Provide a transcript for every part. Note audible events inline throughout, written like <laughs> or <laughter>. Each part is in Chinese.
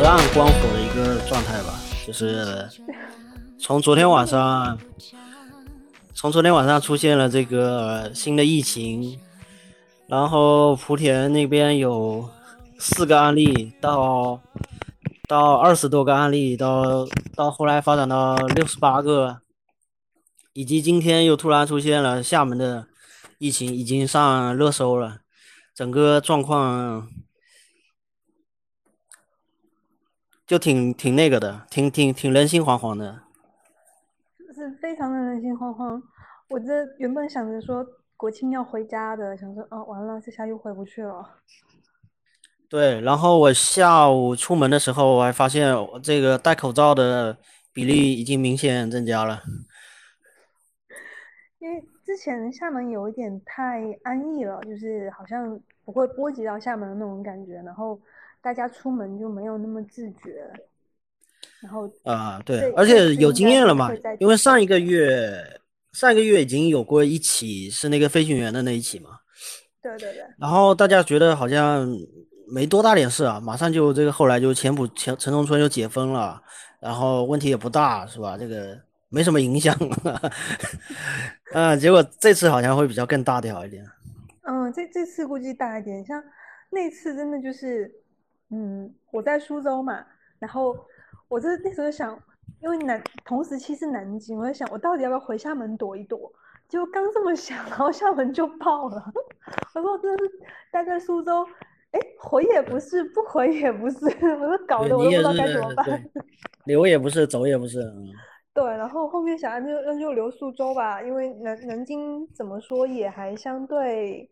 隔岸观火的一个状态吧，就是从昨天晚上，从昨天晚上出现了这个新的疫情，然后莆田那边有四个案例，到到二十多个案例，到到后来发展到六十八个，以及今天又突然出现了厦门的疫情，已经上热搜了，整个状况。就挺挺那个的，挺挺挺人心惶惶的，是非常的人心惶惶。我这原本想着说国庆要回家的，想说啊，完了，这下又回不去了。对，然后我下午出门的时候，我还发现这个戴口罩的比例已经明显增加了。因为之前厦门有一点太安逸了，就是好像不会波及到厦门的那种感觉，然后。大家出门就没有那么自觉，然后啊，对，而且有经验了嘛，因为上一个月上一个月已经有过一起是那个飞行员的那一起嘛，对对对，然后大家觉得好像没多大点事啊，马上就这个后来就前浦前城中村就解封了，然后问题也不大是吧？这个没什么影响，嗯，<laughs> 结果这次好像会比较更大条一点，嗯，这这次估计大一点，像那次真的就是。嗯，我在苏州嘛，然后我这那时候想，因为南同时期是南京，我在想我到底要不要回厦门躲一躲？结果刚这么想，然后厦门就爆了。<laughs> 我说真的是待在苏州，哎，回也不是，不回也不是，<laughs> 我说搞得我都不知道该怎么办。留也不是，走也不是。<laughs> 对，然后后面想就那就留苏州吧，因为南南京怎么说也还相对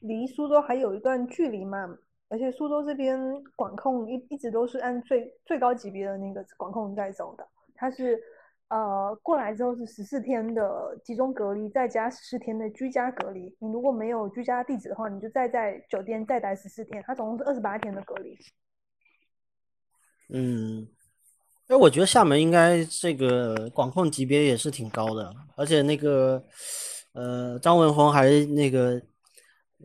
离苏州还有一段距离嘛。而且苏州这边管控一一直都是按最最高级别的那个管控在走的，它是呃过来之后是十四天的集中隔离，再加十四天的居家隔离。你如果没有居家地址的话，你就再在酒店再待十四天，它总共是二十八天的隔离。嗯，那我觉得厦门应该这个管控级别也是挺高的，而且那个呃张文宏还那个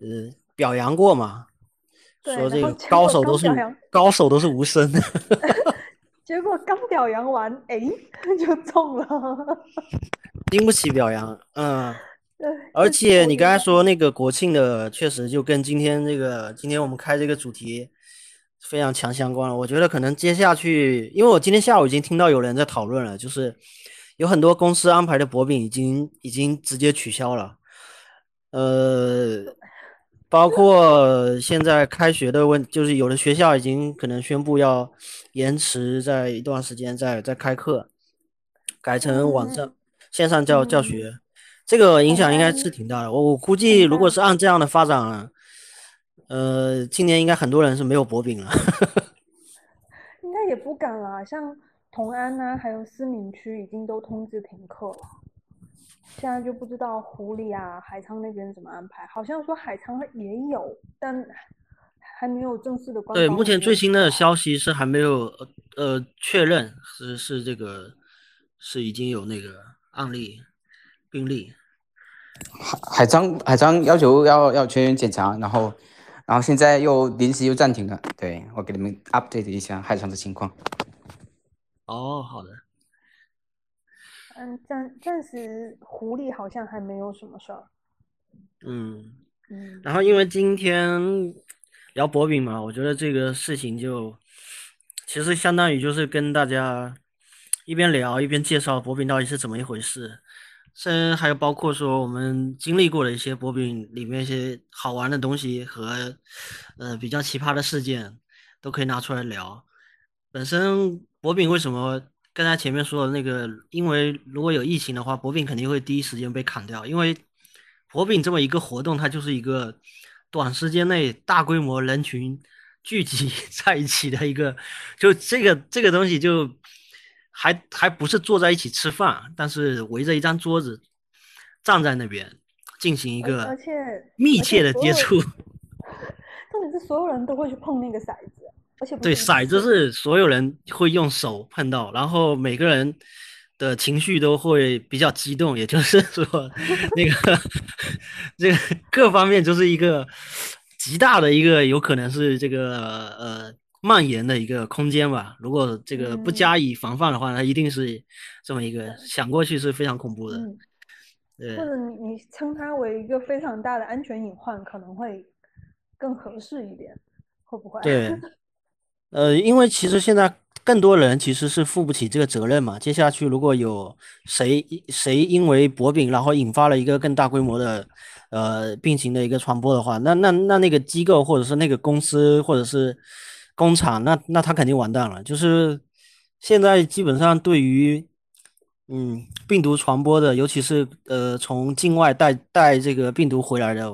呃表扬过嘛。说这个高手都是高手都是无声的，<laughs> 结果刚表扬完，哎，<laughs> 就中了，<laughs> 经不起表扬，嗯，而且你刚才说那个国庆的，确实就跟今天这个今天我们开这个主题非常强相关了。我觉得可能接下去，因为我今天下午已经听到有人在讨论了，就是有很多公司安排的博饼已经已经直接取消了，呃。包括现在开学的问，就是有的学校已经可能宣布要延迟在一段时间再再开课，改成网上线上教教学，这个影响应该是挺大的。我我估计，如果是按这样的发展，呃，今年应该很多人是没有薄饼了。<laughs> 应该也不敢了，像同安呐，还有思明区已经都通知停课了。现在就不知道湖里啊、海沧那边怎么安排，好像说海沧也有，但还没有正式的官。对，目前最新的消息是还没有呃确认是是这个是已经有那个案例病例。海海沧海沧要求要要全员检查，然后然后现在又临时又暂停了。对我给你们 update 一下海沧的情况。哦，好的。嗯，暂暂时狐狸好像还没有什么事儿。嗯嗯，然后因为今天聊薄饼嘛，我觉得这个事情就其实相当于就是跟大家一边聊一边介绍薄饼到底是怎么一回事，甚至还有包括说我们经历过的一些薄饼里面一些好玩的东西和呃比较奇葩的事件都可以拿出来聊。本身薄饼为什么？刚才前面说的那个，因为如果有疫情的话，博饼肯定会第一时间被砍掉。因为博饼这么一个活动，它就是一个短时间内大规模人群聚集 <laughs> 在一起的一个，就这个这个东西就还还不是坐在一起吃饭，但是围着一张桌子站在那边进行一个密切的接触。<laughs> 重点是所有人都会去碰那个骰子。对，骰子是所有人会用手碰到，然后每个人的情绪都会比较激动，也就是 <laughs> 说，<laughs> 那个这个各方面就是一个极大的一个有可能是这个呃蔓延的一个空间吧。如果这个不加以防范的话，它一定是这么一个想过去是非常恐怖的。对，或者你你称它为一个非常大的安全隐患，可能会更合适一点，会不会？<laughs> 对，呃，因为其实现在。更多人其实是负不起这个责任嘛。接下去如果有谁谁因为薄饼，然后引发了一个更大规模的呃病情的一个传播的话，那那那那个机构或者是那个公司或者是工厂，那那他肯定完蛋了。就是现在基本上对于嗯病毒传播的，尤其是呃从境外带带这个病毒回来的，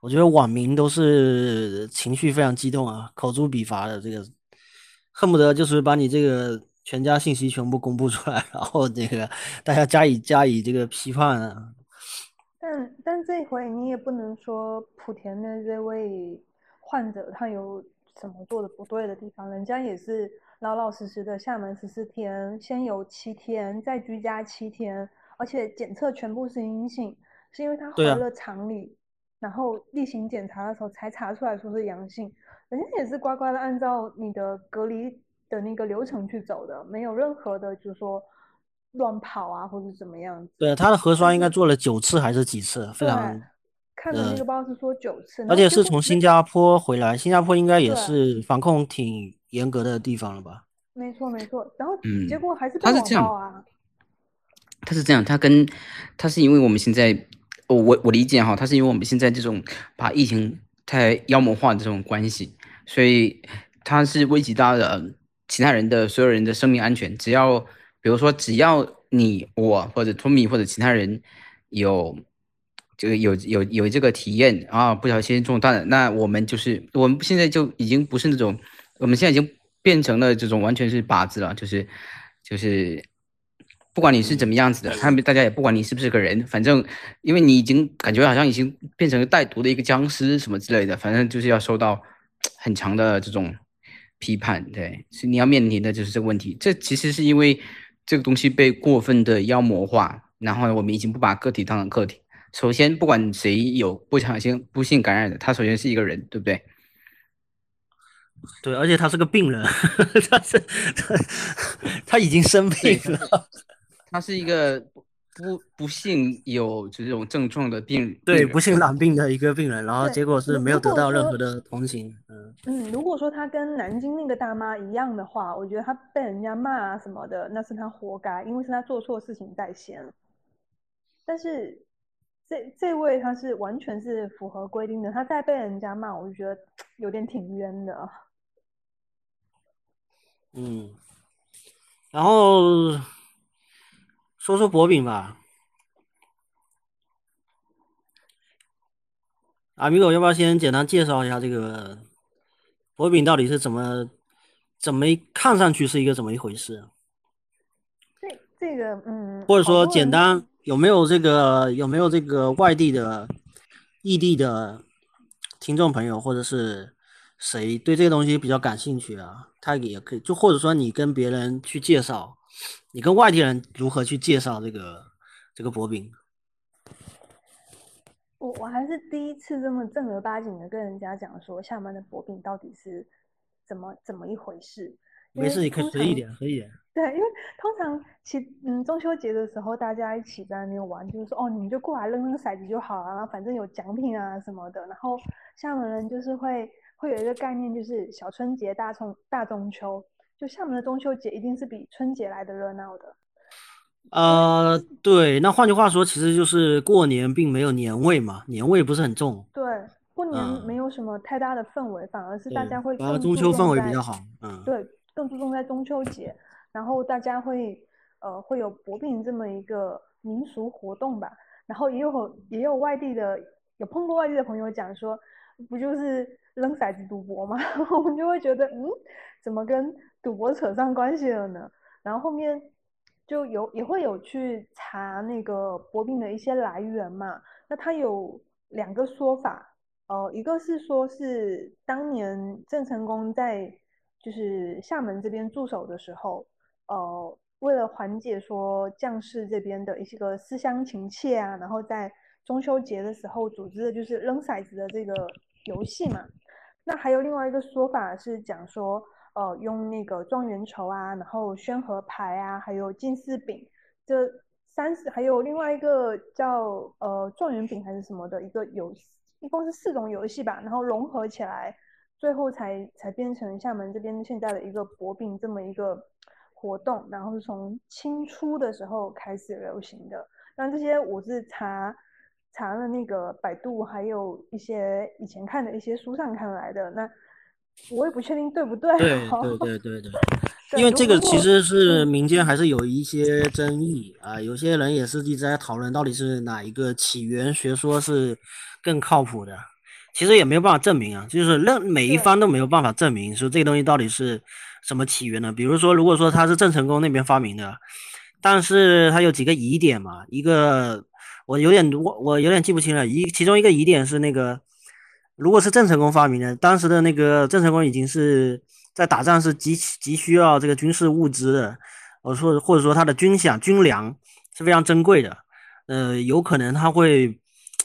我觉得网民都是情绪非常激动啊，口诛笔伐的这个。恨不得就是把你这个全家信息全部公布出来，<laughs> 然后这个大家加以加以这个批判啊。但但这回你也不能说莆田的这位患者他有什么做的不对的地方，人家也是老老实实的厦门十四天，先有七天，再居家七天，而且检测全部是阴性，是因为他回了厂里，然后例行检查的时候才查出来说是阳性。人家也是乖乖的按照你的隔离的那个流程去走的，没有任何的，就是说乱跑啊或者怎么样。对，他的核酸应该做了九次还是几次？非常。看的那个报是说九次，而且是从新加坡回来，新加坡应该也是防控挺严格的地方了吧？没错没错，然后结果还是他是这样啊。他是这样，他跟他是因为我们现在，我我我理解哈，他是因为我们现在这种把疫情。太妖魔化的这种关系，所以它是危及到了其他人的所有人的生命安全。只要比如说，只要你我或者托米或者其他人有这个有有有这个体验啊，不小心中弹了，那我们就是我们现在就已经不是那种，我们现在已经变成了这种完全是靶子了，就是就是。不管你是怎么样子的，他们大家也不管你是不是个人，反正因为你已经感觉好像已经变成了带毒的一个僵尸什么之类的，反正就是要受到很强的这种批判。对，是你要面临的就是这个问题。这其实是因为这个东西被过分的妖魔化，然后我们已经不把个体当成个体。首先，不管谁有不小心不幸感染的，他首先是一个人，对不对？对，而且他是个病人，<laughs> 他是他 <laughs> 他已经生病了。他是一个不不幸有这种症状的病人，对不幸染 <laughs> 病的一个病人，然后结果是没有得到任何的同情。嗯嗯，如果说他跟南京那个大妈一样的话，我觉得他被人家骂啊什么的，那是他活该，因为是他做错事情在先。但是这这位他是完全是符合规定的，他再被人家骂，我就觉得 <tsk> 有点挺冤的。嗯，然后。说说薄饼吧，阿米狗要不要先简单介绍一下这个薄饼到底是怎么怎么看上去是一个怎么一回事？这这个嗯，或者说简单有没有这个有没有这个外地的异地的听众朋友，或者是谁对这个东西比较感兴趣啊？他也可以就或者说你跟别人去介绍。你跟外地人如何去介绍这个这个薄饼？我我还是第一次这么正儿八经的跟人家讲说厦门的薄饼到底是怎么怎么一回事。没事，你可以随意点，随意点。对，因为通常其嗯中秋节的时候大家一起在那边玩，就是说哦你们就过来扔扔骰子就好了，反正有奖品啊什么的。然后厦门人就是会会有一个概念，就是小春节大中大中秋。就厦门的中秋节一定是比春节来的热闹的，呃，对，那换句话说，其实就是过年并没有年味嘛，年味不是很重。对，过年没有什么太大的氛围，反而是大家会更中秋氛围比较好。嗯，对，更注重在中秋节，然后大家会呃会有薄饼这么一个民俗活动吧，然后也有也有外地的有碰过外地的朋友讲说，不就是扔骰子赌博吗？<laughs> 我们就会觉得嗯，怎么跟赌博扯上关系了呢，然后后面就有也会有去查那个博饼的一些来源嘛。那他有两个说法，呃，一个是说是当年郑成功在就是厦门这边驻守的时候，呃，为了缓解说将士这边的一些个思乡情切啊，然后在中秋节的时候组织的就是扔骰子的这个游戏嘛。那还有另外一个说法是讲说，呃，用那个状元筹啊，然后宣和牌啊，还有金四饼这三十，还有另外一个叫呃状元饼还是什么的一个游戏，一共是四种游戏吧，然后融合起来，最后才才变成厦门这边现在的一个博饼这么一个活动，然后是从清初的时候开始流行的。那这些我是查。查了那个百度，还有一些以前看的一些书上看来的，那我也不确定对不对。对对对对 <laughs> 对，因为这个其实是民间还是有一些争议啊，有些人也是一直在讨论到底是哪一个起源学说是更靠谱的。其实也没有办法证明啊，就是任每一方都没有办法证明说这个东西到底是什么起源的。比如说，如果说他是郑成功那边发明的，但是他有几个疑点嘛，一个。我有点我我有点记不清了，一其中一个疑点是那个，如果是郑成功发明的，当时的那个郑成功已经是在打仗是极极需要这个军事物资的，我说或者说他的军饷军粮是非常珍贵的，呃，有可能他会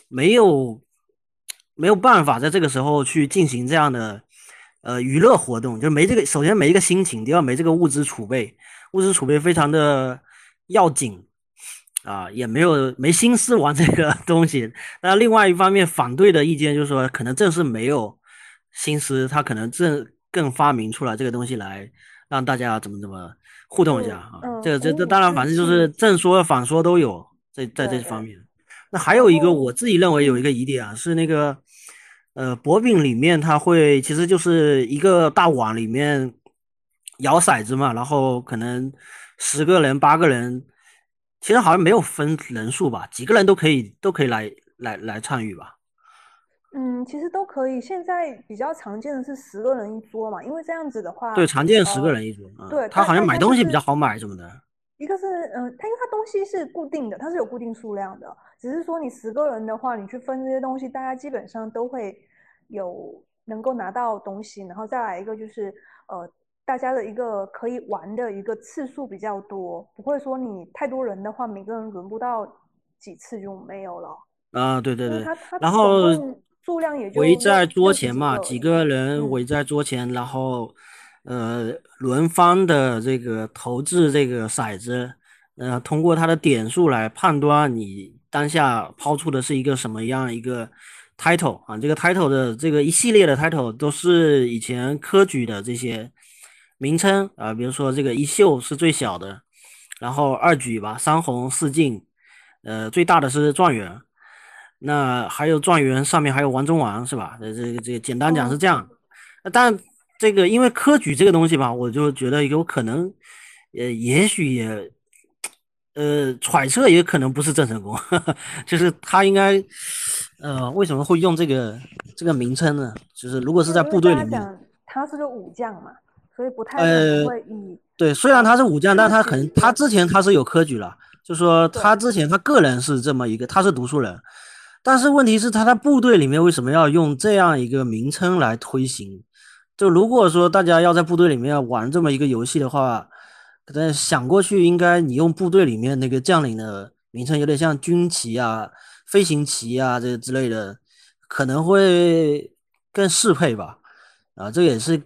没有没有办法在这个时候去进行这样的呃娱乐活动，就是没这个首先没一个心情，第二没这个物资储备，物资储备非常的要紧。啊，也没有没心思玩这个东西。那另外一方面，反对的意见就是说，可能正是没有心思，他可能正更发明出来这个东西来让大家怎么怎么互动一下啊。这个这这当然，反正就是正说反说都有在在这方面。那还有一个，我自己认为有一个疑点啊，是那个呃薄饼里面它会其实就是一个大碗里面摇骰子嘛，然后可能十个人八个人。其实好像没有分人数吧，几个人都可以，都可以来来来参与吧。嗯，其实都可以。现在比较常见的是十个人一桌嘛，因为这样子的话，对，常见十个人一桌。对，他好像买东西比较好买什么的。一个是，嗯，他因为他东西是固定的，它是有固定数量的，只是说你十个人的话，你去分这些东西，大家基本上都会有能够拿到东西，然后再来一个就是，呃。大家的一个可以玩的一个次数比较多，不会说你太多人的话，每个人轮不到几次就没有了。啊，对对对。然后数量也就围在桌前嘛，几个人围在桌前，然后呃轮番的这个投掷这个骰子，呃通过它的点数来判断你当下抛出的是一个什么样一个 title 啊，这个 title 的这个一系列的 title 都是以前科举的这些。名称啊，比如说这个一秀是最小的，然后二举吧，三红四进，呃，最大的是状元。那还有状元上面还有王中王是吧？这，这个这个简单讲是这样。但这个因为科举这个东西吧，我就觉得有可能，呃，也许也，呃，揣测也可能不是郑成功，<laughs> 就是他应该，呃，为什么会用这个这个名称呢？就是如果是在部队里面，他是个武将嘛。所以不太会以对，虽然他是武将，但他可能他之前他是有科举了，就说他之前他个人是这么一个，他是读书人，但是问题是他在部队里面为什么要用这样一个名称来推行？就如果说大家要在部队里面玩这么一个游戏的话，可能想过去应该你用部队里面那个将领的名称，有点像军旗啊、飞行旗啊这之类的，可能会更适配吧？啊，这也是。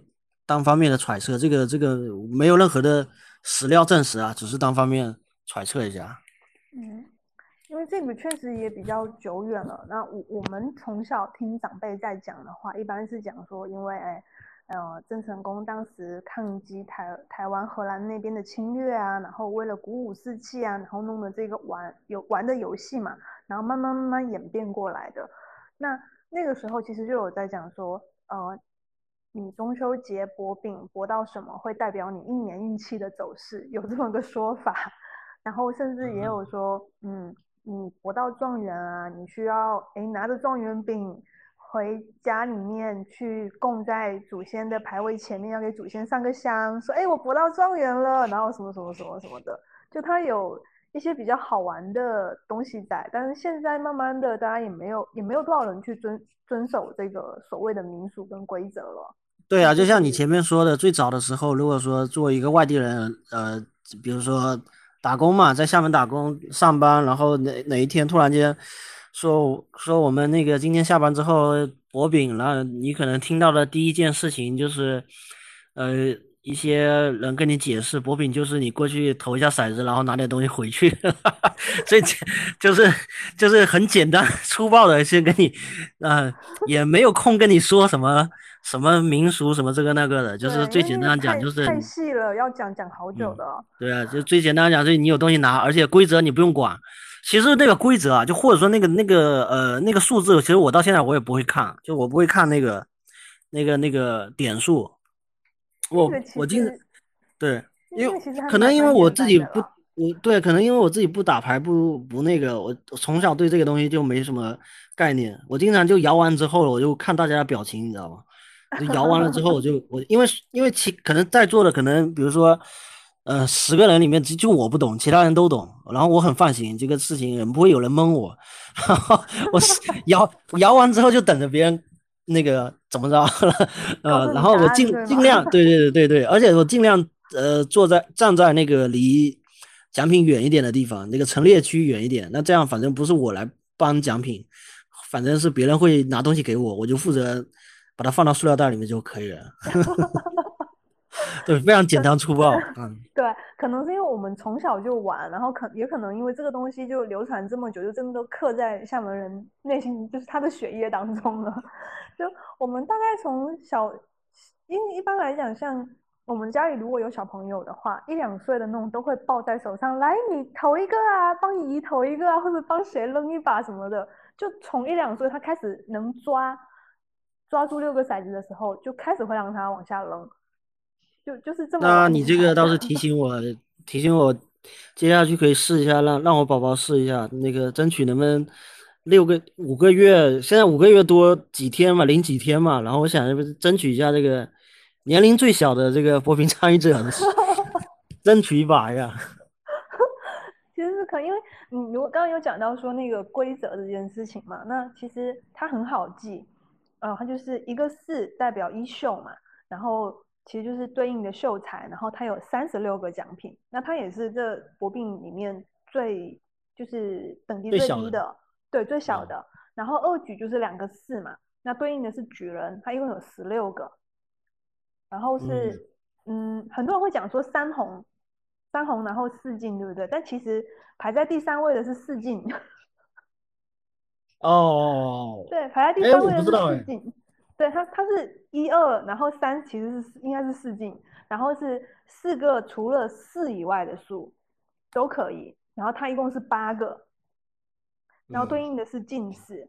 单方面的揣测，这个这个没有任何的史料证实啊，只是单方面揣测一下。嗯，因为这个确实也比较久远了。那我我们从小听长辈在讲的话，一般是讲说，因为哎，呃，郑成功当时抗击台台湾荷兰那边的侵略啊，然后为了鼓舞士气啊，然后弄的这个玩有玩的游戏嘛，然后慢慢慢慢演变过来的。那那个时候其实就有在讲说，呃。你中秋节博饼博到什么，会代表你一年运气的走势，有这么个说法。然后甚至也有说，嗯，你博到状元啊，你需要哎拿着状元饼回家里面去供在祖先的牌位前面，要给祖先上个香，说哎我博到状元了，然后什么什么什么什么的，就它有一些比较好玩的东西在。但是现在慢慢的，大家也没有也没有多少人去遵遵守这个所谓的民俗跟规则了。对啊，就像你前面说的，最早的时候，如果说作为一个外地人，呃，比如说打工嘛，在厦门打工上班，然后哪哪一天突然间说说我们那个今天下班之后薄饼，然后你可能听到的第一件事情就是，呃，一些人跟你解释薄饼就是你过去投一下骰子，然后拿点东西回去，<laughs> 最简就是就是很简单粗暴的先跟你，呃，也没有空跟你说什么什么民俗什么这个那个的，就是最简单讲就是太细了，要讲讲好久的。对啊，就最简单讲就是你有东西拿，而且规则你不用管。其实那个规则啊，就或者说那个那个呃那个数字，其实我到现在我也不会看，就我不会看那个那个那个点数。我我经对，因为可能因为我自己不，我对，可能因为我自己不打牌，不不那个，我从小对这个东西就没什么概念。我经常就摇完之后，我就看大家的表情，你知道吗？<laughs> 摇完了之后，我就我因为因为其可能在座的可能比如说。呃，十个人里面就就我不懂，其他人都懂。然后我很放心，这个事情不会有人蒙我。<laughs> 我 <laughs> 摇摇完之后就等着别人那个怎么着了。呃，然后我尽尽量，对对对对对，而且我尽量呃坐在站在那个离奖品远一点的地方，那个陈列区远一点。那这样反正不是我来搬奖品，反正是别人会拿东西给我，我就负责把它放到塑料袋里面就可以了。<laughs> 对，非常简单粗暴。嗯，对，可能是因为我们从小就玩，然后可也可能因为这个东西就流传这么久，就真的都刻在厦门人内心，就是他的血液当中了。<laughs> 就我们大概从小，因一般来讲，像我们家里如果有小朋友的话，一两岁的那种都会抱在手上，来你投一个啊，帮姨投一个啊，或者帮谁扔一把什么的。就从一两岁他开始能抓，抓住六个骰子的时候，就开始会让它往下扔。就就是这么。那你这个倒是提醒我，提醒我，接下去可以试一下，让让我宝宝试一下，那个争取能不能六个五个月，现在五个月多几天嘛，零几天嘛，然后我想争取一下这个年龄最小的这个波平参与者，<laughs> 争取一把呀。<laughs> 其实是可，因为你如果刚刚有讲到说那个规则这件事情嘛，那其实它很好记，呃，它就是一个四代表一秀嘛，然后。其实就是对应的秀才，然后它有三十六个奖品，那它也是这博饼里面最就是等级最低的，对最小的。然后二举就是两个四嘛，那对应的是举人，它一共有十六个。然后是嗯，很多人会讲说三红，三红然后四进，对不对？但其实排在第三位的是四进。哦。对，排在第三位的是四进。对它，它是一二，然后三其实是应该是四进，然后是四个除了四以外的数都可以，然后它一共是八个，然后对。应的是进四，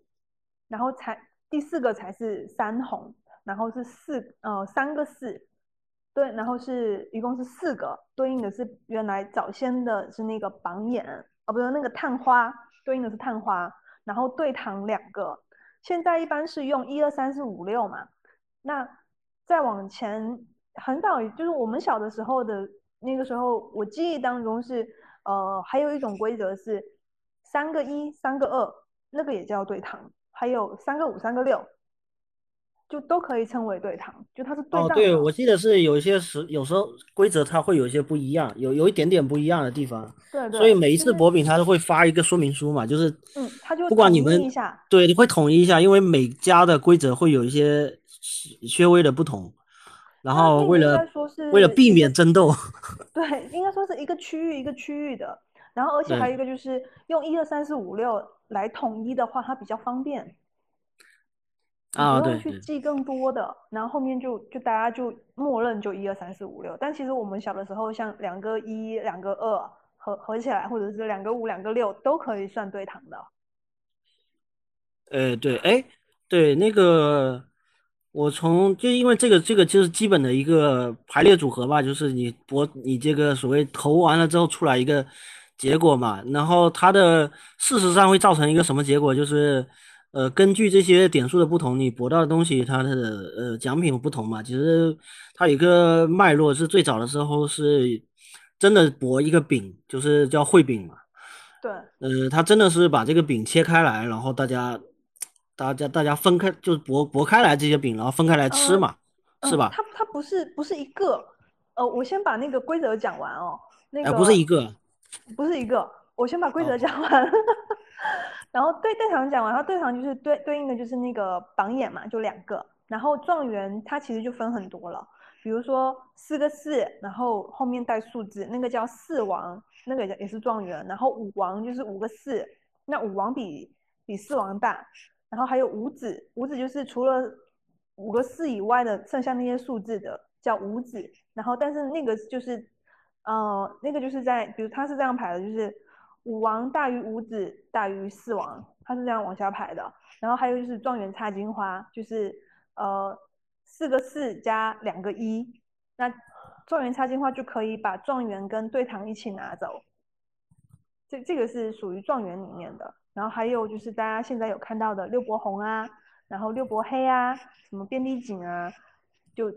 然后才第四个才是三红，然后是四呃三个四，对，然后是一共是四个，对应的是原来早先的是那个榜眼哦，不是那个探花，对应的是探花，然后对堂两个。现在一般是用一二三四五六嘛，那再往前很早，就是我们小的时候的那个时候，我记忆当中是，呃，还有一种规则是三个一，三个二，那个也叫对堂，还有三个五，三个六。就都可以称为对堂，就它是对哦，对，我记得是有一些时，有时候规则它会有一些不一样，有有一点点不一样的地方。对对。所以每一次博饼它都会发一个说明书嘛，就是嗯，它就不管你们对，你会统一一下，因为每家的规则会有一些稍微的不同，然后为了为了避免争斗，对，应该说是一个区域一个区域的，然后而且还有一个就是用一二三四五六来统一的话，它比较方便。啊，不用去记更多的，然后后面就就大家就默认就一二三四五六。但其实我们小的时候，像两个一、两个二合合起来，或者是两个五、两个六，都可以算对堂的。呃，对，哎，对，那个我从就因为这个这个就是基本的一个排列组合吧，就是你博你这个所谓投完了之后出来一个结果嘛，然后它的事实上会造成一个什么结果，就是。呃，根据这些点数的不同，你博到的东西，它的呃奖品不同嘛。其实它有一个脉络，是最早的时候是真的博一个饼，就是叫烩饼嘛。对。呃，他真的是把这个饼切开来，然后大家大家大家分开，就是博博开来这些饼，然后分开来吃嘛，是吧？它它不是不是一个，呃，我先把那个规则讲完哦。那个不是一个，不是一个。我先把规则讲完，然后对对堂讲完，然后对堂就是对对应的就是那个榜眼嘛，就两个，然后状元它其实就分很多了，比如说四个四，然后后面带数字，那个叫四王，那个也是状元，然后五王就是五个四，那五王比比四王大，然后还有五子，五子就是除了五个四以外的剩下那些数字的叫五子，然后但是那个就是，呃，那个就是在，比如他是这样排的，就是五王大于五子大于四王，他是这样往下排的。然后还有就是状元插金花，就是呃四个四加两个一，那状元插金花就可以把状元跟对堂一起拿走。这这个是属于状元里面的。然后还有就是大家现在有看到的六博红啊。然后六博黑啊，什么遍地锦啊，就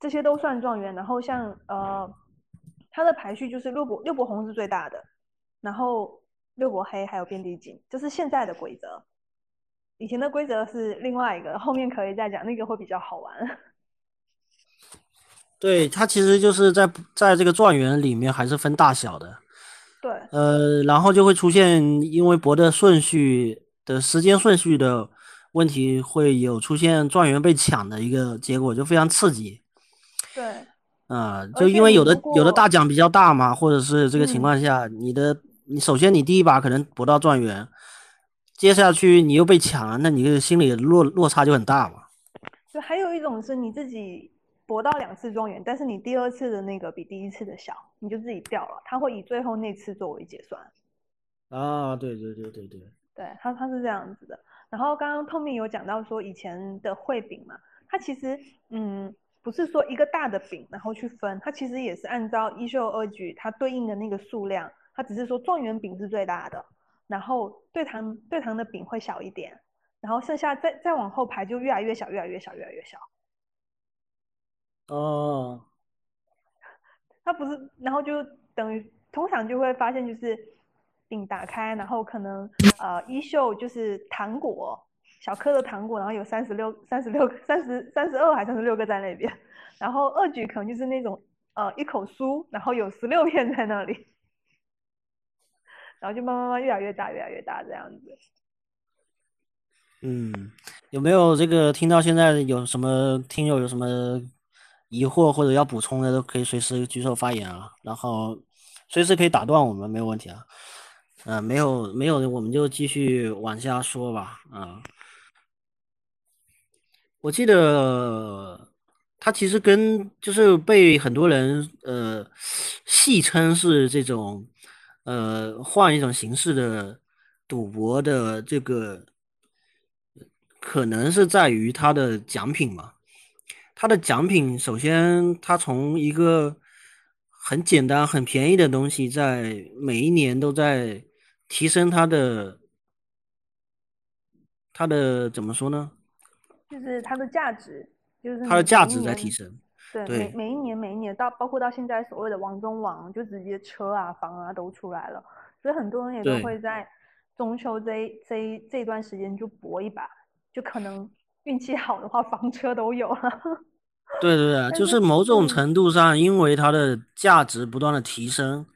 这些都算状元。然后像呃，它的排序就是六博六博红是最大的，然后六博黑还有遍地锦，就是现在的规则。以前的规则是另外一个，后面可以再讲，那个会比较好玩。<laughs> 对，它其实就是在在这个状元里面还是分大小的。对。呃，然后就会出现因为博的顺序的时间顺序的。问题会有出现状元被抢的一个结果，就非常刺激。对，啊，就因为有的有的大奖比较大嘛，或者是这个情况下，你的你首先你第一把可能博到状元，接下去你又被抢了，那你的心里落落差就很大嘛。就还有一种是你自己博到两次状元，但是你第二次的那个比第一次的小，你就自己掉了，他会以最后那次作为结算。啊，对对对对对，对他他是这样子的。然后刚刚 Tommy 有讲到说以前的绘饼嘛，它其实嗯不是说一个大的饼然后去分，它其实也是按照一秀二举它对应的那个数量，它只是说状元饼是最大的，然后对糖对糖的饼会小一点，然后剩下再再往后排就越来越小越来越小越来越小。哦，<laughs> 它不是，然后就等于通常就会发现就是。饼打开，然后可能呃衣袖就是糖果，小颗的糖果，然后有三十六、三十六、三十三十二还是三十六个在那边，然后二举可能就是那种呃一口酥，然后有十六片在那里，<laughs> 然后就慢慢慢越来越大，越来越大这样子。嗯，有没有这个听到现在有什么听友有什么疑惑或者要补充的，都可以随时举手发言啊，然后随时可以打断我们，没有问题啊。呃，没有没有，我们就继续往下说吧。啊，我记得他其实跟就是被很多人呃戏称是这种呃换一种形式的赌博的这个，可能是在于他的奖品嘛。他的奖品首先，他从一个很简单、很便宜的东西，在每一年都在。提升他的，他的怎么说呢？就是它的价值，就是它的价值在提升。对，每每一年每一年到包括到现在所谓的王中王，就直接车啊房啊都出来了，所以很多人也都会在中秋这这这段时间就搏一把，就可能运气好的话房车都有了。对对对，就是某种程度上，因为它的价值不断的提升，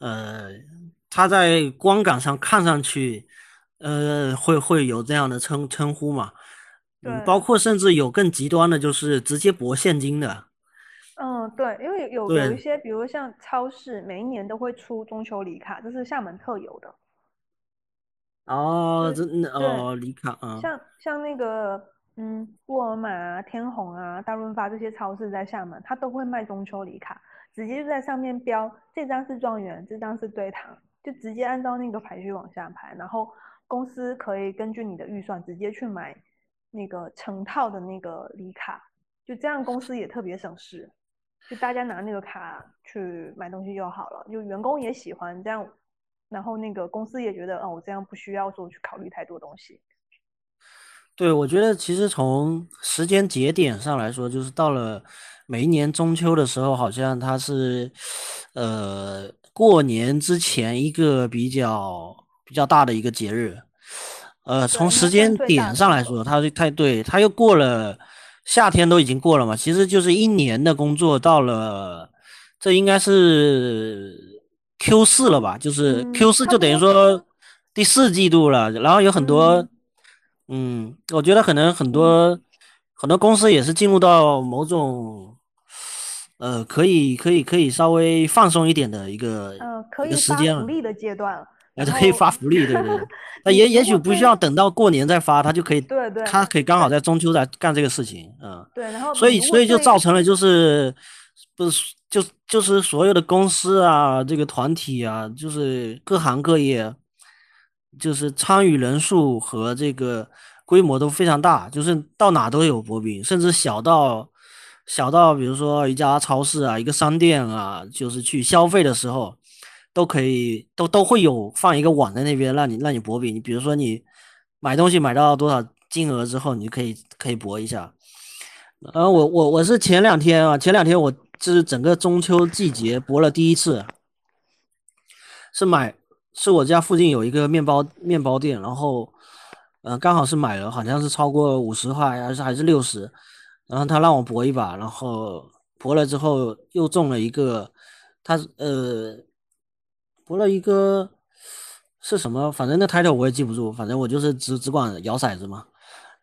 呃。它在光感上看上去，呃，会会有这样的称称呼嘛？嗯，包括甚至有更极端的，就是直接博现金的。嗯，对，因为有有一些，比如像超市，每一年都会出中秋礼卡，这是厦门特有的。哦，这哦礼卡啊。像像那个嗯，沃尔玛啊、天虹啊、大润发这些超市在厦门，它都会卖中秋礼卡，直接就在上面标这张是状元，这张是对堂。就直接按照那个排序往下排，然后公司可以根据你的预算直接去买那个成套的那个礼卡，就这样公司也特别省事，就大家拿那个卡去买东西就好了，就员工也喜欢这样，然后那个公司也觉得哦，我这样不需要说去考虑太多东西。对，我觉得其实从时间节点上来说，就是到了每一年中秋的时候，好像它是呃。过年之前一个比较比较大的一个节日，呃，从时间点上来说，它太对，他又过了夏天都已经过了嘛，其实就是一年的工作到了，这应该是 Q 四了吧？就是 Q 四嗯就等于说第四季度了，然后有很多，嗯，我觉得可能很多很多公司也是进入到某种，呃，可以可以可以稍微放松一点的一个嗯，可以发福利的阶段了。那然就可以发福利，对不对。<laughs> 那也也许不需要等到过年再发，他就可以，对对他可以刚好在中秋来干这个事情，嗯。对，然后所以，所以就造成了就是，不是就就是所有的公司啊，这个团体啊，就是各行各业，就是参与人数和这个规模都非常大，就是到哪都有薄饼，甚至小到小到比如说一家超市啊，一个商店啊，就是去消费的时候，都可以都都会有放一个网在那边让你让你博饼，你比如说你买东西买到多少金额之后，你就可以可以博一下。然后我我我是前两天啊，前两天我就是整个中秋季节博了第一次，是买是我家附近有一个面包面包店，然后嗯、呃刚好是买了，好像是超过五十块还是还是六十，然后他让我博一把，然后博了之后又中了一个，他呃博了一个是什么，反正那 title 我也记不住，反正我就是只只管摇骰子嘛。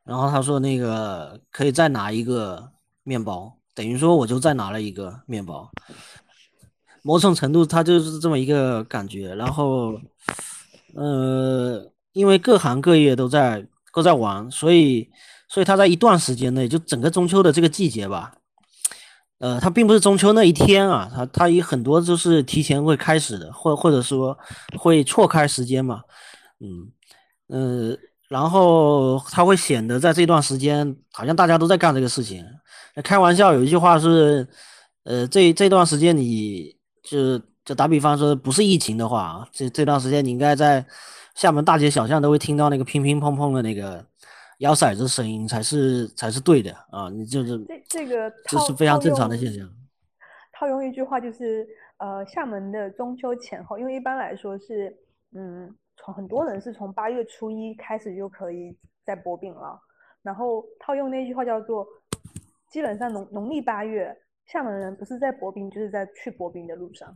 然后他说那个可以再拿一个面包，等于说我就再拿了一个面包，某种程度它就是这么一个感觉。然后，呃，因为各行各业都在都在玩，所以所以他在一段时间内，就整个中秋的这个季节吧，呃，它并不是中秋那一天啊，它它有很多就是提前会开始的，或或者说会错开时间嘛，嗯呃，然后它会显得在这段时间好像大家都在干这个事情。开玩笑有一句话是，呃，这这段时间你就就打比方说不是疫情的话，这这段时间你应该在厦门大街小巷都会听到那个乒乒乓乓的那个摇骰子声音才是才是对的啊，你就是这这个这是非常正常的现象。套用一句话就是，呃，厦门的中秋前后，因为一般来说是，嗯，从很多人是从八月初一开始就可以在薄饼了，然后套用那句话叫做，基本上农农历八月，厦门人不是在薄饼，就是在去薄饼的路上。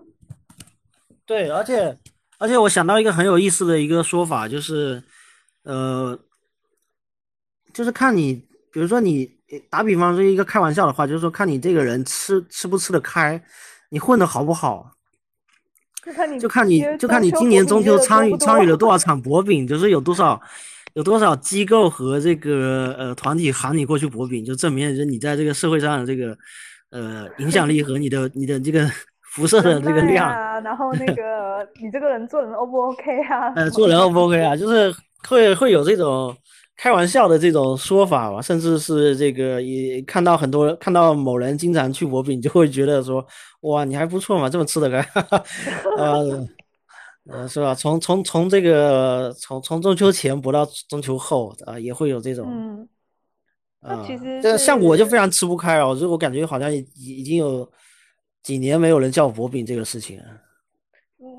<laughs> 对，而且而且我想到一个很有意思的一个说法，就是，呃，就是看你，比如说你打比方说一个开玩笑的话，就是说看你这个人吃吃不吃得开，你混的好不好，就看你就看你就看你今年中秋参与参与了多少 <laughs> 场博饼，就是有多少有多少机构和这个呃团体喊你过去博饼，就证明就是你在这个社会上的这个呃影响力和你的你的这个辐射的这个量。啊，然后那 <laughs> 个你这个人做人 O 不 OK 啊？呃，做人 O 不 OK 啊？就是会会有这种开玩笑的这种说法吧，甚至是这个也看到很多看到某人经常去博饼，就会觉得说，哇，你还不错嘛，这么吃得开，<laughs> 呃，呃，是吧？从从从这个从从中秋前博到中秋后啊，也会有这种，嗯，那啊，其实这像我就非常吃不开哦，就我感觉好像已已已经有几年没有人叫我薄饼这个事情了。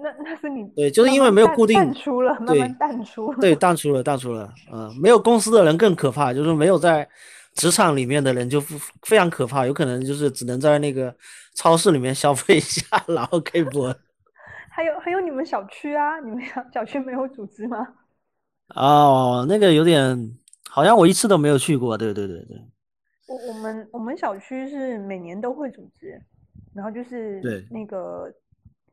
那那是你对，就是因为没有固定淡出了，慢对慢淡出了。对，淡出了，淡出了。嗯、没有公司的人更可怕，就是没有在职场里面的人就非非常可怕，有可能就是只能在那个超市里面消费一下，然后可以播。<laughs> 还有还有你们小区啊，你们小小区没有组织吗？哦，那个有点，好像我一次都没有去过。对对对对我我们我们小区是每年都会组织，然后就是那个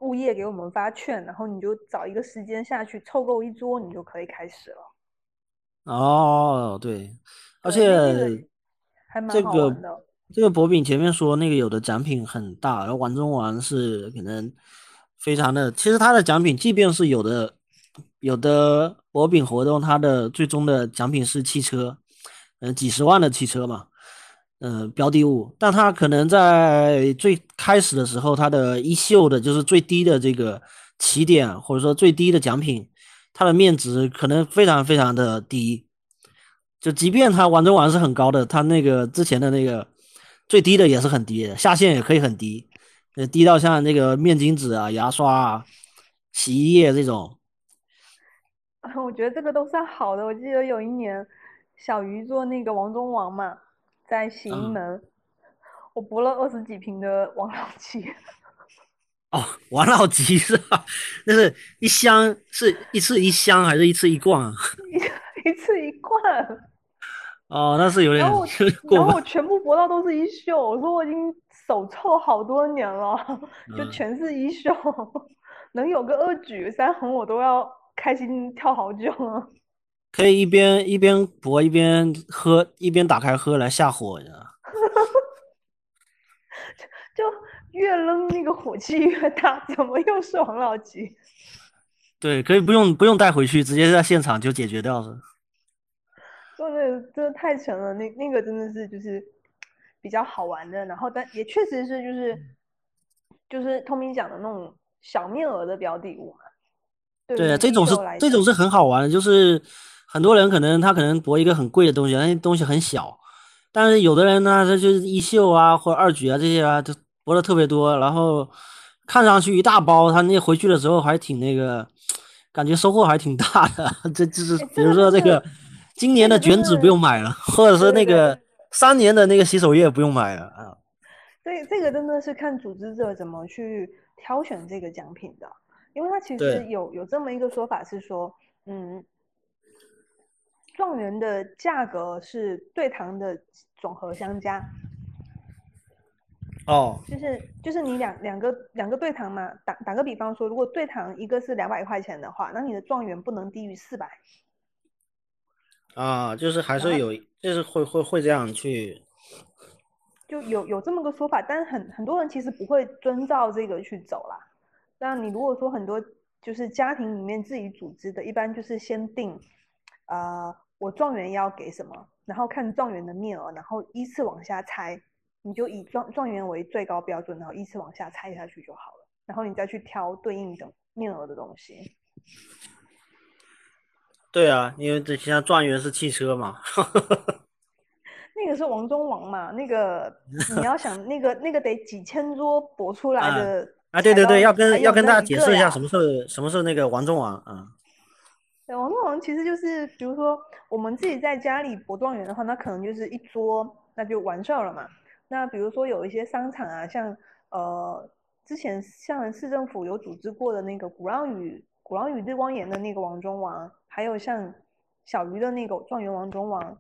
物业给我们发券，然后你就找一个时间下去凑够一桌，你就可以开始了。哦，对，而且还蛮这个好玩的。这个博饼前面说那个有的奖品很大，然后玩中玩是可能非常的，其实它的奖品即便是有的有的博饼活动，它的最终的奖品是汽车，嗯、几十万的汽车嘛，嗯、标的物，但它可能在最开始的时候，它的一秀的就是最低的这个起点或者说最低的奖品，它的面值可能非常非常的低。就即便它玩中玩是很高的，它那个之前的那个最低的也是很低的，下限也可以很低，呃，低到像那个面巾纸啊、牙刷啊、洗衣液这种。<laughs> 我觉得这个都算好的。我记得有一年，小鱼做那个王中王嘛，在喜盈嗯门，我博了二十几瓶的王老吉。<laughs> 哦，王老吉是吧？那是一箱，是一次一箱还是一次一罐啊？<laughs> 一次一罐。哦，那是有点然后我过然后我全部博到都是一秀，我说我已经手臭好多年了，就嗯全是一秀，<laughs> 能有个二举三横我都要开心跳好久了。可以一边一边搏一边喝，一边打开喝来下火的。就越扔那个火气越大，怎么又是王老吉？<laughs> 对，可以不用不用带回去，直接在现场就解决掉了。真的真的太沉了，那那个真的是就是比较好玩的，然后但也确实是就是就是通明讲的那种小面额的标的物嘛。对啊，于这种是这种是很好玩的，就是很多人可能他可能博一个很贵的东西，那些东西很小，但是有的人呢，他就是一秀啊或者二举啊这些啊，就博的特别多，然后看上去一大包，他那回去的时候还挺那个，感觉收获还挺大的。<laughs> 这就是哎比如说这个今年的卷纸不用买了，或者说对对那个三年的那个洗手液不用买了啊。这这个真的是看组织者怎么去挑选这个奖品的，因为他其实有有这么一个说法是说，嗯，状元的价格是对堂的总和相加，哦，就是就是你两两个两个对堂嘛，打打个比方说，如果对堂一个是两百块钱的话，那你的状元不能低于四百。啊，就是还是有，就是会会会这样去，就有有这么个说法，但是很很多人其实不会遵照这个去走啦。那你如果说很多就是家庭里面自己组织的，一般就是先定，呃，我状元要给什么，然后看状元的面额，然后依次往下猜，你就以状状元为最高标准，然后依次往下猜下去就好了，然后你再去挑对应的面额的东西。对啊，因为这现在状元是汽车嘛，<laughs> 那个是王中王嘛，那个 <laughs> 你要想那个那个得几千桌博出来啊的啊，对对对，要跟要跟大家解释一下什么是什么是那个王中王啊？对，王中王其实就是，比如说我们自己在家里博状元的话，那可能就是一桌，那就完事儿了嘛。那比如说有一些商场啊，像呃之前像市政府有组织过的那个鼓浪屿鼓浪屿日光岩的那个王中王，还有像小鱼的那个状元王中王，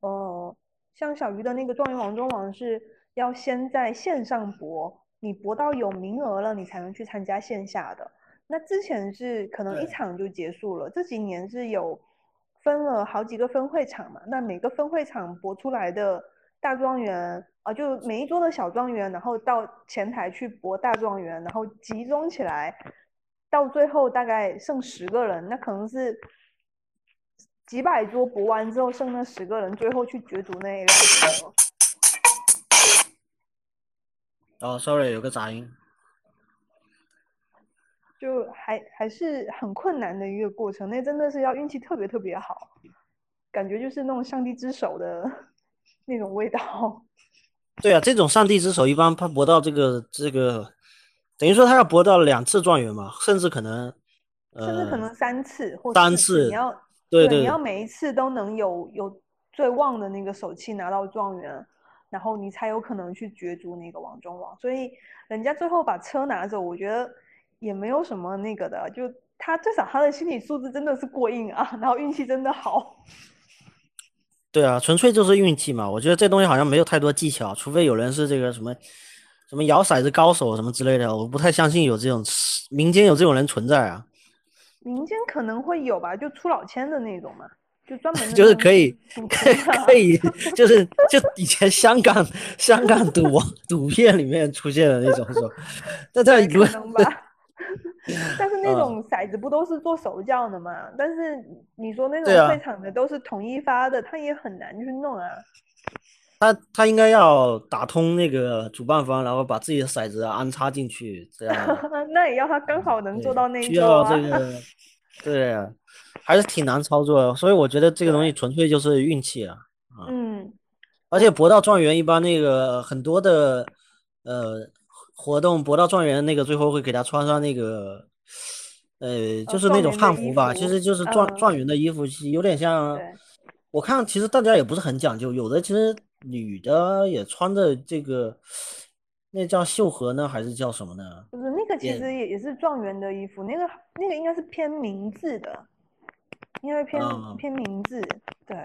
呃，像小鱼的那个状元王中王是要先在线上博，你博到有名额了，你才能去参加线下的。那之前是可能一场就结束了，这几年是有分了好几个分会场嘛，那每个分会场博出来的大状元啊，就每一桌的小状元，然后到前台去博大状元，然后集中起来，到最后大概剩十个人，那可能是几百桌博完之后剩那十个人，最后去角逐那一辆车。哦，sorry，有个杂音。就还还是很困难的一个过程，那真的是要运气特别特别好，感觉就是那种上帝之手的那种味道。<laughs> 对啊，这种上帝之手一般他博到这个这个，等于说他要博到两次状元嘛，甚至可能，呃，甚至可能三次或三次，次你要对对你要每一次都能有有最旺的那个手气拿到状元，然后你才有可能去角逐那个王中王。所以人家最后把车拿走，我觉得也没有什么那个的，就他至少他的心理素质真的是过硬啊，然后运气真的好。<laughs> 对啊，纯粹就是运气嘛。我觉得这东西好像没有太多技巧，除非有人是这个什么什么摇骰子高手什么之类的，我不太相信有这种民间有这种人存在啊。民间可能会有吧，就出老千的那种嘛，就专门 <laughs> 就是可以 <laughs> 可以可以，就是就以前香港香港赌王赌片里面出现的那种是吧？但在如可能吧。但是那嗯种骰子不都是做手教的嘛？但是你说那种会场的都是统一发的，他也很难去弄啊。他他应该要打通那个主办方，然后把自己的骰子安插进去，这样 <laughs> 那也要他刚好能做到那一需要。这个，<laughs> 对啊，还是挺难操作的。所以我觉得这个东西纯粹就是运气啊。嗯，而且博到状元一般那个很多的呃活动，博到状元那个最后会给他穿上那个呃就是那种汉服吧，其实就是状嗯状元的衣服，有点像对。我看其实大家也不是很讲究，有的其实女的也穿着这个，那叫绣荷呢，还是叫什么呢？不是那个其实也也是状元的衣服，那个那个应该是偏明字的，因为偏偏明字，对。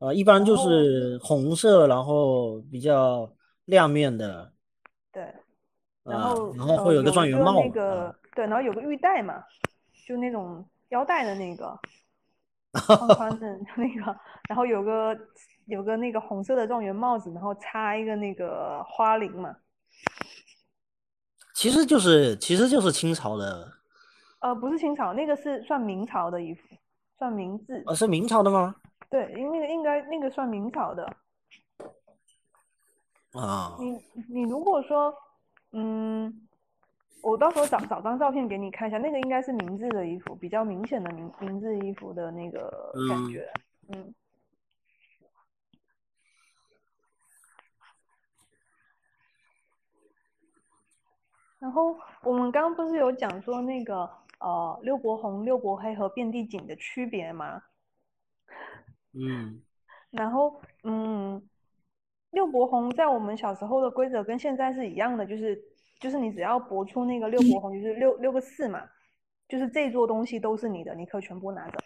呃，一般就是红色，然后比较亮面的。对。然后然后会有个状元帽。那个对，然后有个玉带嘛，就那种腰带的那个，穿穿的那个，然后有个有个那个红色的状元帽子，然后插一个那个花翎嘛。其实就是其实就是清朝的，呃，不是清朝，那个是算明朝的衣服，算明制。呃，是明朝的吗？对，因为那个应该那个算明朝的。啊。你你如果说，嗯，我到时候找找张照片给你看一下，那个应该是明制的衣服，比较明显的明明制衣服的那个感觉，嗯。然后我们刚刚不是有讲说那个呃六国红、六国黑和遍地锦的区别吗？嗯。然后嗯，六博红在我们小时候的规则跟现在是一样的，就是就是你只要博出那个六博红，就是六六个四嘛，就是这座东西都是你的，你可以全部拿走。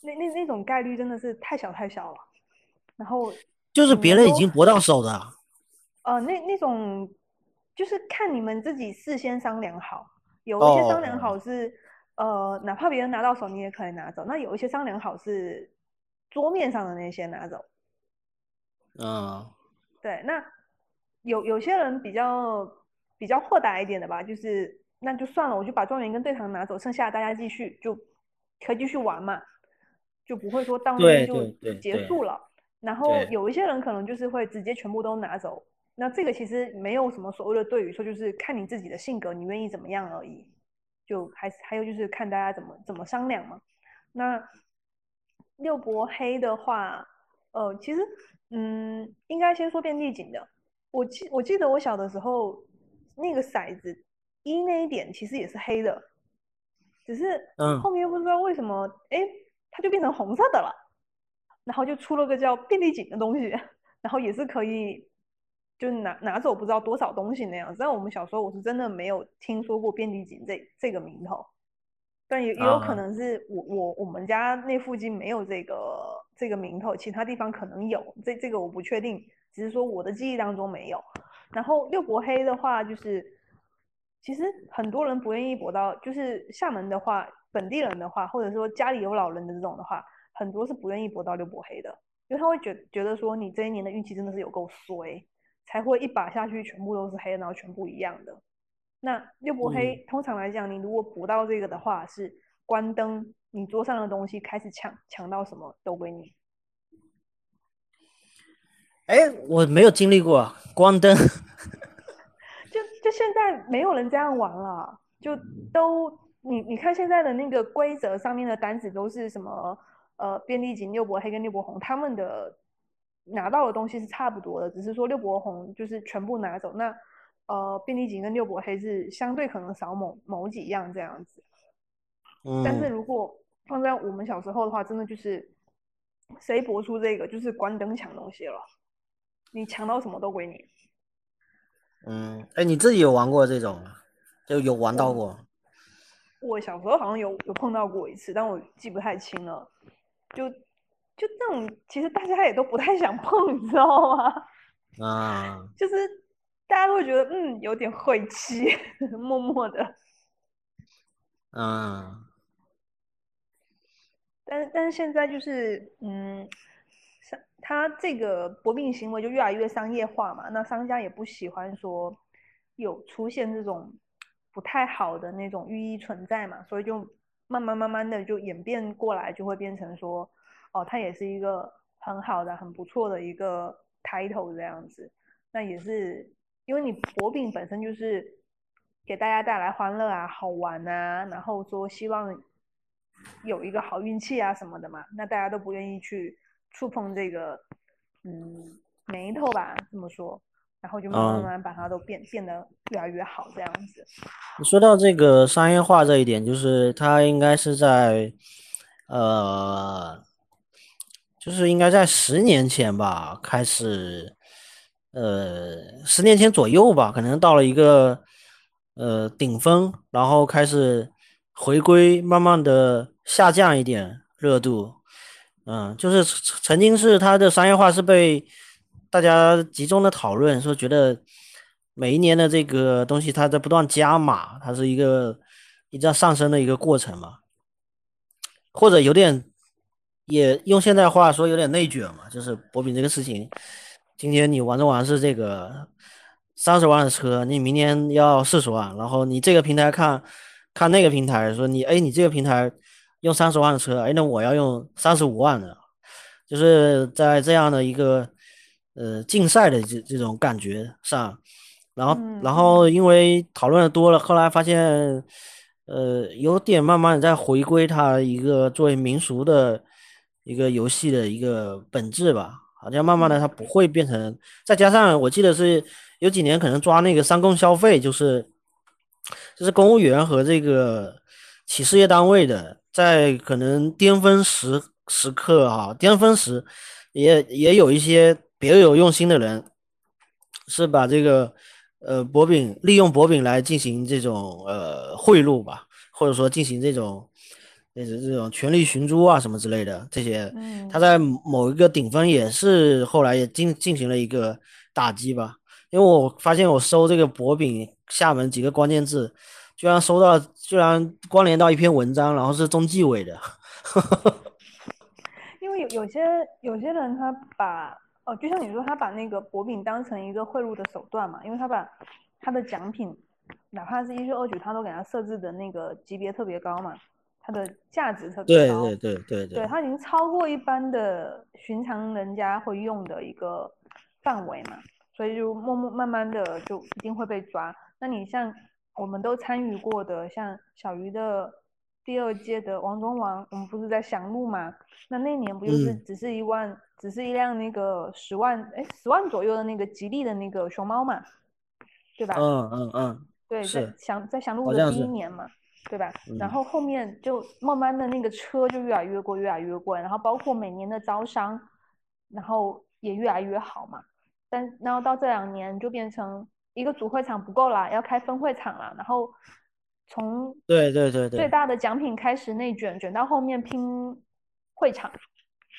那那那种概率真的是太小太小了。然后就是别人已经博到手的。<laughs> 呃，那那种就是看你们自己事先商量好，有一些商量好是，呃，哪怕别人拿到手，你也可以拿走。那有一些商量好是桌面上的那些拿走。嗯，对，那有有些人比较比较豁达一点的吧，就是那就算了，我就把状元跟对堂拿走，剩下大家继续就可以继续玩嘛，就不会说当天就结束了。然后有一些人可能就是会直接全部都拿走。那这个其实没有什么所谓的对与错，就是看你自己的性格，你愿意怎么样而已。就还还有就是看大家怎么怎么商量嘛。那六博黑的话，呃，其实嗯，应该先说遍地锦的。我记我记得我小的时候，那个骰子一那一点其实也是黑的，只是后面又不知道为什么，哎，它就变成红色的了。然后就出了个叫遍地锦的东西，然后也是可以。就拿拿走不知道多少东西那样子，但我们小时候我是真的没有听说过遍地锦这这个名头，但也也有可能是我我我们家那附近没有这个这个名头，其他地方可能有，这这个我不确定，只是说我的记忆当中没有。然后六博黑的话，就是其实很多人不愿意博到，就是厦门的话，本地人的话，或者说家里有老人的这种的话，很多是不愿意博到六博黑的，因为他会觉觉得说你这一年的运气真的是有够衰。才会一把下去全部都是黑，然后全部一样的。那六博黑通常来讲，你如果补到这个的话，是关灯，你桌上的东西开始抢，抢到什么都归你。哎，我没有经历过关灯。<laughs> 就就现在没有人这样玩了，就都你你看现在的那个规则上面的单子都是什么？呃，便利锦六博黑跟六博红他们的。拿到的东西是差不多的，只是说六博红就是全部拿走，那呃便利锦跟六博黑是相对可能少某某几样这样子。嗯。但是如果放在我们小时候的话，真的就是谁博出这个就是关灯抢东西了，你抢到什么都归你。嗯，哎，你自己有玩过这种？就有玩到过？我小时候好像有有碰到过一次，但我记不太清了，就。就这种，其实大家也都不太想碰，你知道吗？啊，就是大家都会觉得，嗯，有点晦气，<laughs> 默默的。嗯。但但是现在就是，嗯，商他这个博命行为就越来越商业化嘛，那商家也不喜欢说有出现这种不太好的那种寓意存在嘛，所以就慢慢慢慢的就演变过来，就会变成说。哦，它也是一个很好的、很不错的一个 title 这样子。那也是因为你博饼本身就是给大家带来欢乐啊、好玩啊，然后说希望有一个好运气啊什么的嘛。那大家都不愿意去触碰这个，嗯，眉头吧，这么说。然后就慢慢慢慢把它都变变得越来越好这样子。你说到这个商业化这一点，就是它应该是在呃。就是应该在十年前吧，开始呃十年前左右吧，可能到了一个呃顶峰，然后开始回归，慢慢的下降一点热度。嗯，就是曾经是它的商业化是被大家集中的讨论，说觉得每一年的这个东西它在不断加码，它是一个一直在上升的一个过程嘛，或者有点也用现在话说有点内卷嘛，就是博饼这个事情，今天你玩着玩是这个三十万的车，你明天要四十万，然后你这个平台看看那个平台说你哎你这个平台。用三十万的车，哎，那我要用三十五万的，就是在这样的一个呃竞赛的这这种感觉上，然后然后因为讨论的多了，后来发现呃有点慢慢的在回归它一个作为民俗的一个游戏的一个本质吧，好像慢慢的它不会变成，再加上我记得是有几年可能抓那个三公消费，就是就是公务员和这个企事业单位的。在可能巅峰时时刻啊，巅峰时也也有一些别有用心的人，是把这个呃薄饼利用薄饼来进行这种呃贿赂吧，或者说进行这种那种这种权力寻租啊什么之类的这些，他在某一个顶峰也是后来也进进行了一个打击吧，因为我发现我搜这个薄饼厦门几个关键字。居然搜到，居然关联到一篇文章，然后是中纪委的。<laughs> 因为有有些有些人他把哦，就像你说，他把那个薄饼当成一个贿赂的手段嘛，因为他把他的奖品，哪怕是一句二举，他都给他设置的那个级别特别高嘛，它的价值特别高。对对对对对，它已经超过一般的寻常人家会用的一个范围嘛，所以就默默慢慢的就一定会被抓。那你像。我们都参与过的，像小鱼的第二届的王中王，我们不是在祥路嘛？那那年不就是只是一万，只是一辆那个十万，哎，十万左右的那个吉利的那个熊猫嘛，对吧？嗯嗯嗯，对，在祥在祥路的第一年嘛，对吧？然后后面就慢慢的那个车就越来越贵，越来越贵，然后包括每年的招商，然后也越来越好嘛。但然后到这两年就变成。一个主会场不够啦，要开分会场了。然后从对对对最大的奖品开始内卷，卷到后面拼会场。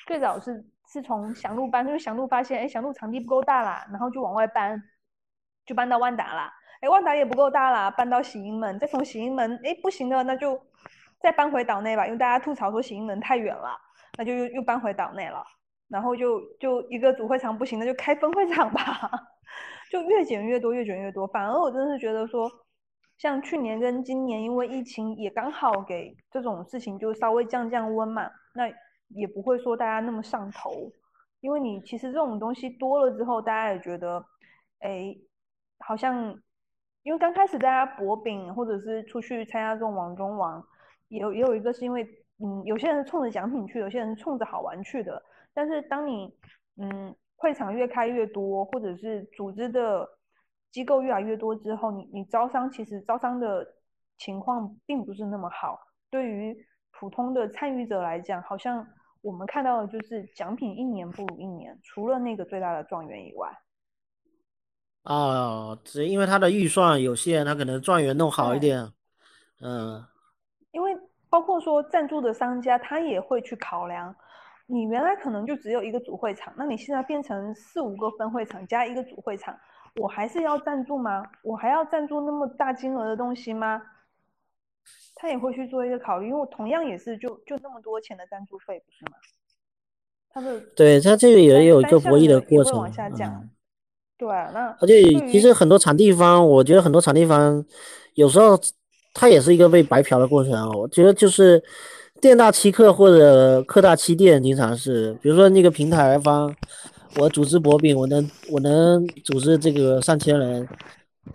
最早是是从祥路搬，因为祥路发现哎祥路场地不够大啦，然后就往外搬，就搬到万达啦。哎万达也不够大啦，搬到喜盈门，再从喜盈门哎不行的那就再搬回岛内吧，因为大家吐槽说喜盈门太远了，那就又又搬回岛内了。然后就就一个主会场不行，那就开分会场吧。<laughs> 就越减越多，越减越多。反而我真的是觉得说，像去年跟今年，因为疫情也刚好给这种事情就稍微降降温嘛，那也不会说大家那么上头。因为你其实这种东西多了之后，大家也觉得，哎，好像因为刚开始大家博饼或者是出去参加这种网中网，也有也有一个是因为，嗯，有些人冲着奖品去，有些人冲着好玩去的。但是当你，嗯。会场越开越多，或者是组织的机构越来越多之后，你你招商其实招商的情况并不是那么好。对于普通的参与者来讲，好像我们看到的就是奖品一年不如一年，除了那个最大的状元以外。啊，只因为他的预算有限，他可能状元弄好一点。嗯，因为包括说赞助的商家，他也会去考量。你原来可能就只有一个主会场，那你现在变成四五个分会场加一个主会场，我还是要赞助吗？我还要赞助那么大金额的东西吗？他也会去做一个考虑，因为同样也是就就那么多钱的赞助费，不是吗？他的对他这个也有一个博弈的过程，往下降。对，那而且其实很多场地方，我觉得很多场地方有时候它也是一个被白嫖的过程，我觉得就是。店大欺客或者客大欺店，经常是，比如说那个平台方，我组织博饼，我能我能组织这个上千人，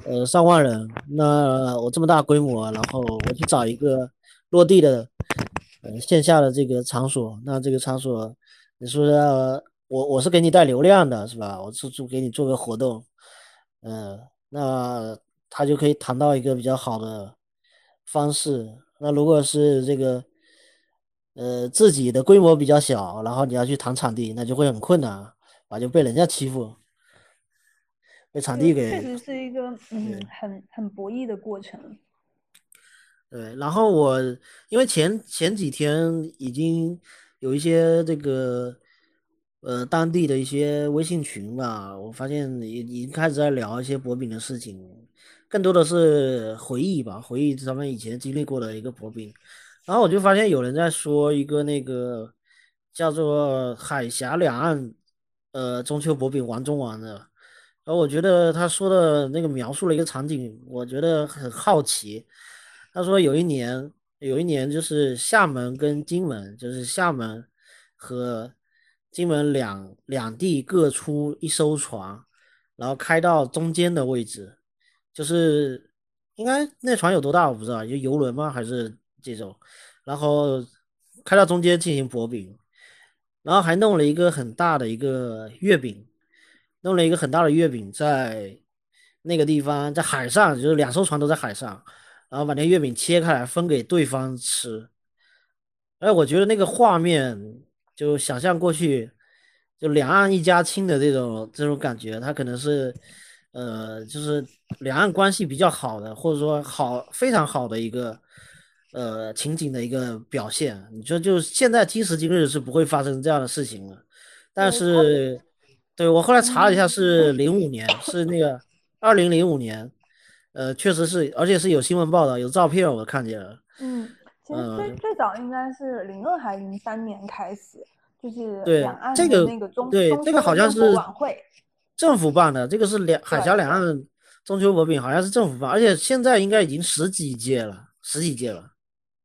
呃上万人，那我这么大规模，然后我去找一个落地的，呃线下的这个场所，那这个场所，你说我我是给你带流量的，是吧？我是做给你做个活动，嗯，那他就可以谈到一个比较好的方式。那如果是这个。呃，自己的规模比较小，然后你要去谈场地，那就会很困难，啊，就被人家欺负。被场地给确实是一个嗯很很博弈的过程。<laughs> 对，然后我因为前前几天已经有一些这个呃当地的一些微信群吧，我发现已已经开始在聊一些薄饼的事情，更多的是回忆吧，回忆他们以前经历过的一个薄饼。然后我就发现有人在说一个那个叫做海峡两岸呃中秋薄饼玩中玩的，然后我觉得他说的那个描述了一个场景，我觉得很好奇。他说有一年，有一年就是厦门跟金门，就是厦门和金门两两地各出一艘船，然后开到中间的位置，就是应该那船有多大我不知道，就游轮吗？还是这种，然后开到中间进行薄饼，然后还弄了一个很大的一个月饼，弄了一个很大的月饼在那个地方，在海上，就是两艘船都在海上。然后把那月饼切开来分给对方吃，哎，我觉得那个画面就想象过去，就两岸一家亲的这种这种感觉，他可能是，呃，就是两岸关系比较好的，或者说好非常好的一个，呃，情景的一个表现。你说，就现在今时今日是不会发生这样的事情了，但是，对我后来查了一下，是零五年，是那个 <laughs> 二零零五年。呃，确实是，而且是有新闻报道，有照片，我看见了。嗯，其实最最早应该是零二还零三年开始，就是两岸这个那个中对这个好像是晚会，政府办的，这个是两海峡两岸中秋博饼，好像是政府办，而且现在应该已经十几届了，十几届了。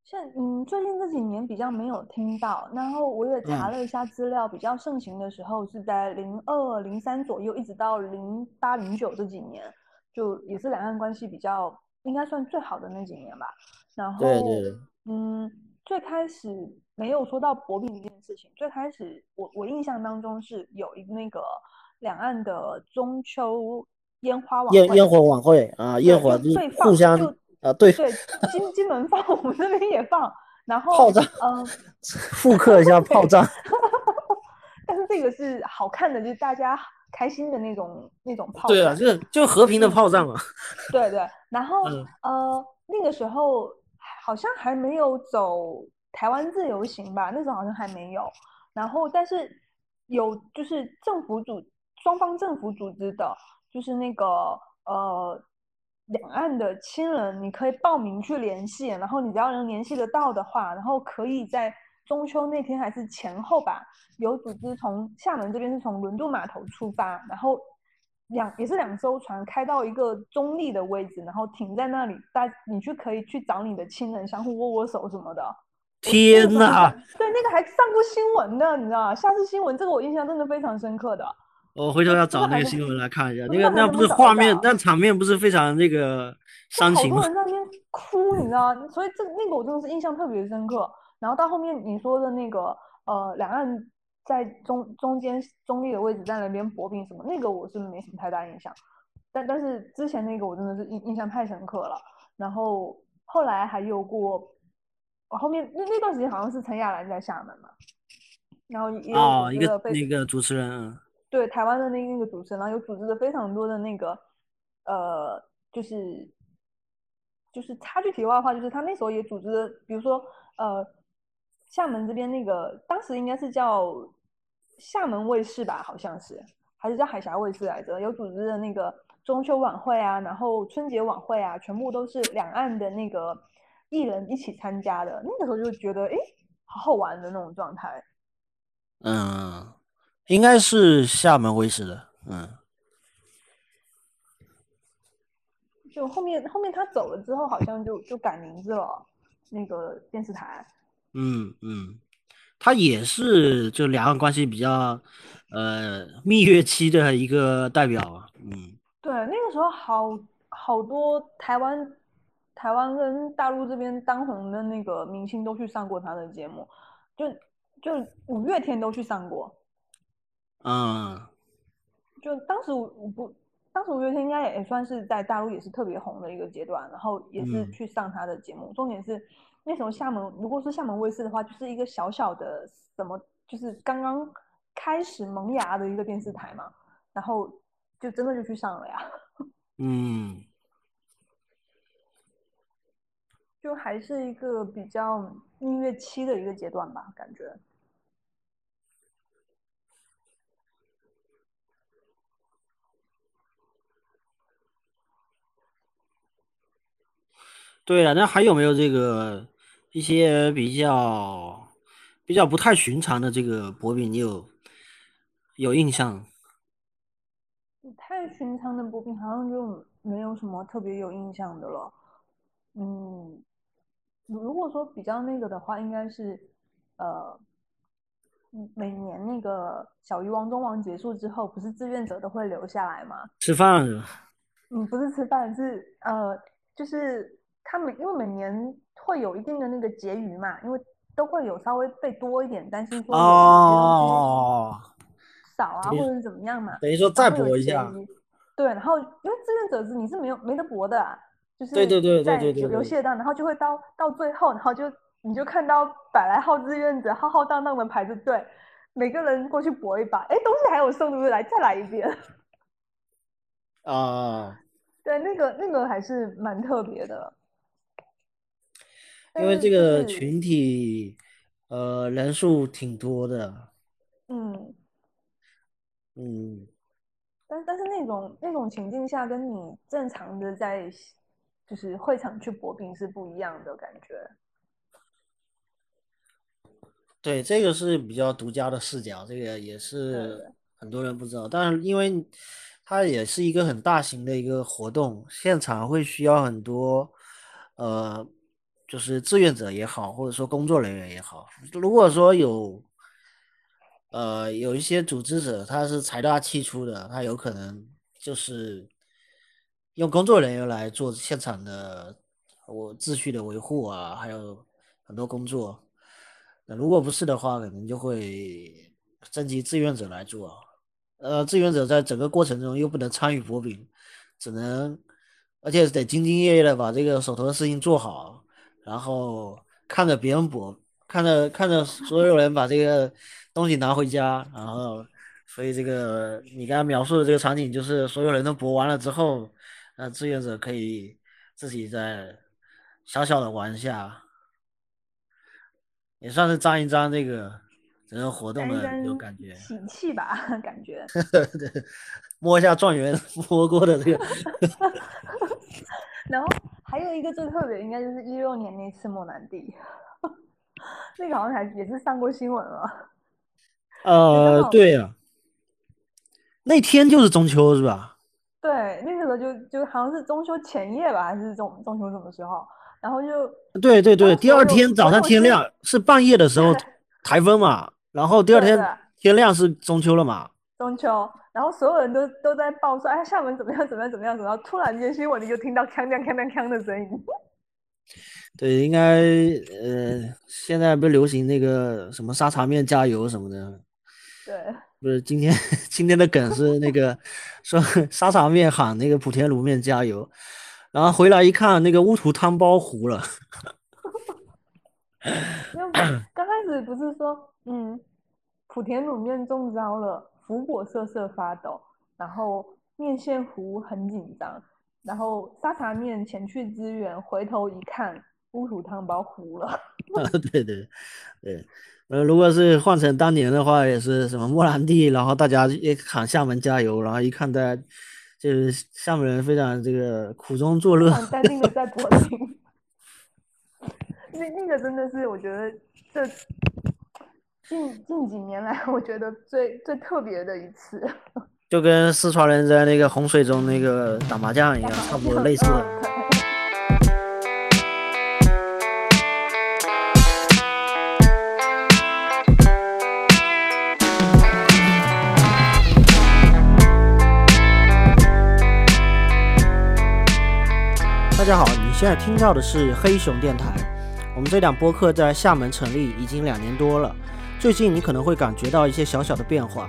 现嗯，最近这几年比较没有听到，然后我也查了一下资料，比较盛行的时候是在零二零三左右，一直到零八零九这几年。就也是两岸关系比较应该算最好的那几年吧，然后嗯，最开始没有说到薄饼这件事情，最开始我我印象当中是有一个那个两岸的中秋烟花晚烟烟火晚会啊，烟火互相啊对对，金金门放，我们这边也放，然后炮仗嗯，复刻一下炮仗，但是这个是好看的，就是大家。开心的那种那种炮，对啊，就是就和平的炮仗嘛。对对，然后呃，那个时候好像还没有走台湾自由行吧，那时候好像还没有。然后，但是有就是政府组双方政府组织的，就是那个呃两岸的亲人，你可以报名去联系，然后你只要能联系得到的话，然后可以在。中秋那天还是前后吧，有组织从厦门这边是从轮渡码头出发，然后两也是两艘船开到一个中立的位置，然后停在那里，大你去可以去找你的亲人，相互握握手什么的。天哪！对，那个还上过新闻的，你知道吗？下次新闻这个我印象真的非常深刻的。我回头要找那个新闻来看一下，那个那不是画面，那场面不是非常那个伤情吗？好多人在那边哭，你知道所以这那个我真的是印象特别深刻。然后到后面你说的那个呃，两岸在中中间中立的位置在那边薄饼什么，那个我是没什么太大印象。但但是之前那个我真的是印印象太深刻了。然后后来还有过，我后面那那段时间好像是陈亚兰在厦门嘛，然后也有一个那个主持人，对台湾的那那个主持人，然后有组织的非常多的那个呃，就是就是插句题外话，就是他那时候也组织，比如说呃。厦门这边那个当时应该是叫厦门卫视吧，好像是还是叫海峡卫视来着？有组织的那个中秋晚会啊，然后春节晚会啊，全部都是两岸的那个艺人一起参加的。那个时候就觉得，哎，好好玩的那种状态。嗯，应该是厦门卫视的。嗯，就后面后面他走了之后，好像就就改名字了，那个电视台。嗯嗯，他也是就两岸关系比较呃蜜月期的一个代表啊。嗯，对，那个时候好好多台湾台湾跟大陆这边当红的那个明星都去上过他的节目，就就五月天都去上过。嗯，就当时我不，当时五月天应该也也算是在大陆也是特别红的一个阶段，然后也是去上他的节目，重点是。那时候厦门，如果是厦门卫视的话，就是一个小小的什么，就是刚刚开始萌芽的一个电视台嘛。然后就真的就去上了呀。<laughs> 嗯，就还是一个比较蜜月期的一个阶段吧，感觉。对呀，那还有没有这个一些比较比较不太寻常的这个薄饼？你有有印象？不太寻常的薄饼好像就没有什么特别有印象的了。嗯，如果说比较那个的话，应该是呃，每年那个小鱼王中王结束之后，不是志愿者都会留下来吗？吃饭是吧？嗯，不是吃饭，是呃，就是他们因为每年会有一定的那个结余嘛，因为都会有稍微备多一点，担心说有哦。少啊，或者是怎么样嘛？等于说再搏一下。对，然后因为志愿者是你是没有没得搏的，就是对对对对对对游戏当，然后就会到到最后，然后就你就看到百来号志愿者浩浩荡荡的排着队，每个人过去搏一把，哎，东西还有送，对不对？来再来一遍。啊，<laughs> 对，那个那个还是蛮特别的，因为这个群体呃人数挺多的，嗯。嗯，但但是那种那种情境下，跟你正常的在就是会场去搏饼是不一样的感觉。对，这个是比较独家的视角，这个也是很多人不知道。但是因为它也是一个很大型的一个活动，现场会需要很多呃，就是志愿者也好，或者说工作人员也好。如果说有。呃，有一些组织者他是财大气粗的，他有可能就是用工作人员来做现场的我秩序的维护啊，还有很多工作。那如果不是的话，可能就会征集志愿者来做。呃，志愿者在整个过程中又不能参与薄饼，只能而且得兢兢业业的把这个手头的事情做好，然后看着别人薄，看着看着所有人把这个。东西拿回家，然后，所以这个你刚刚描述的这个场景，就是所有人都博完了之后，那志愿者可以自己再小小的玩一下，也算是沾一沾这个整个活动的有感觉，喜气吧，<laughs> 感觉。<laughs> 对，摸一下状元 <laughs> 摸过的这个。然后还有一个最特别，应该就是一六年那次莫南地，<laughs> 那个好像还也是上过新闻了。<laughs> 呃，对呀，那天就是中秋是吧？对，那个时候就就好像是中秋前夜吧，还是中中秋什么时候？然后就对对对，第二天早上天亮是半夜的时候台风嘛，然后第二天天亮是中秋了嘛？中秋，然后所有人都都在报说，哎，厦门怎么样怎么样怎么样，怎么样突然间新闻里就听到锵锵锵锵锵的声音。<laughs> 对，应该呃，现在不流行那个什么沙茶面加油什么的。对，不是今天 <laughs> 今天的梗是那个 <laughs> 说沙茶面喊那个莆田卤面加油，然后回来一看那个乌图汤包糊了。因为刚开始不是说嗯莆田卤面中招了，福果瑟瑟发抖，然后面线糊很紧张，然后沙茶面前去支援，回头一看乌土汤包糊了。<laughs> 啊，对对对。呃，如果是换成当年的话，也是什么莫兰蒂，然后大家也喊厦门加油，然后一看大家就是厦门人非常这个苦中作乐，淡定的在搏命。<laughs> 那那个真的是我觉得这近近几年来，我觉得最最特别的一次，<laughs> 就跟四川人在那个洪水中那个打麻将一样，差不多类似。大家好，你现在听到的是黑熊电台。我们这档播客在厦门成立已经两年多了。最近你可能会感觉到一些小小的变化。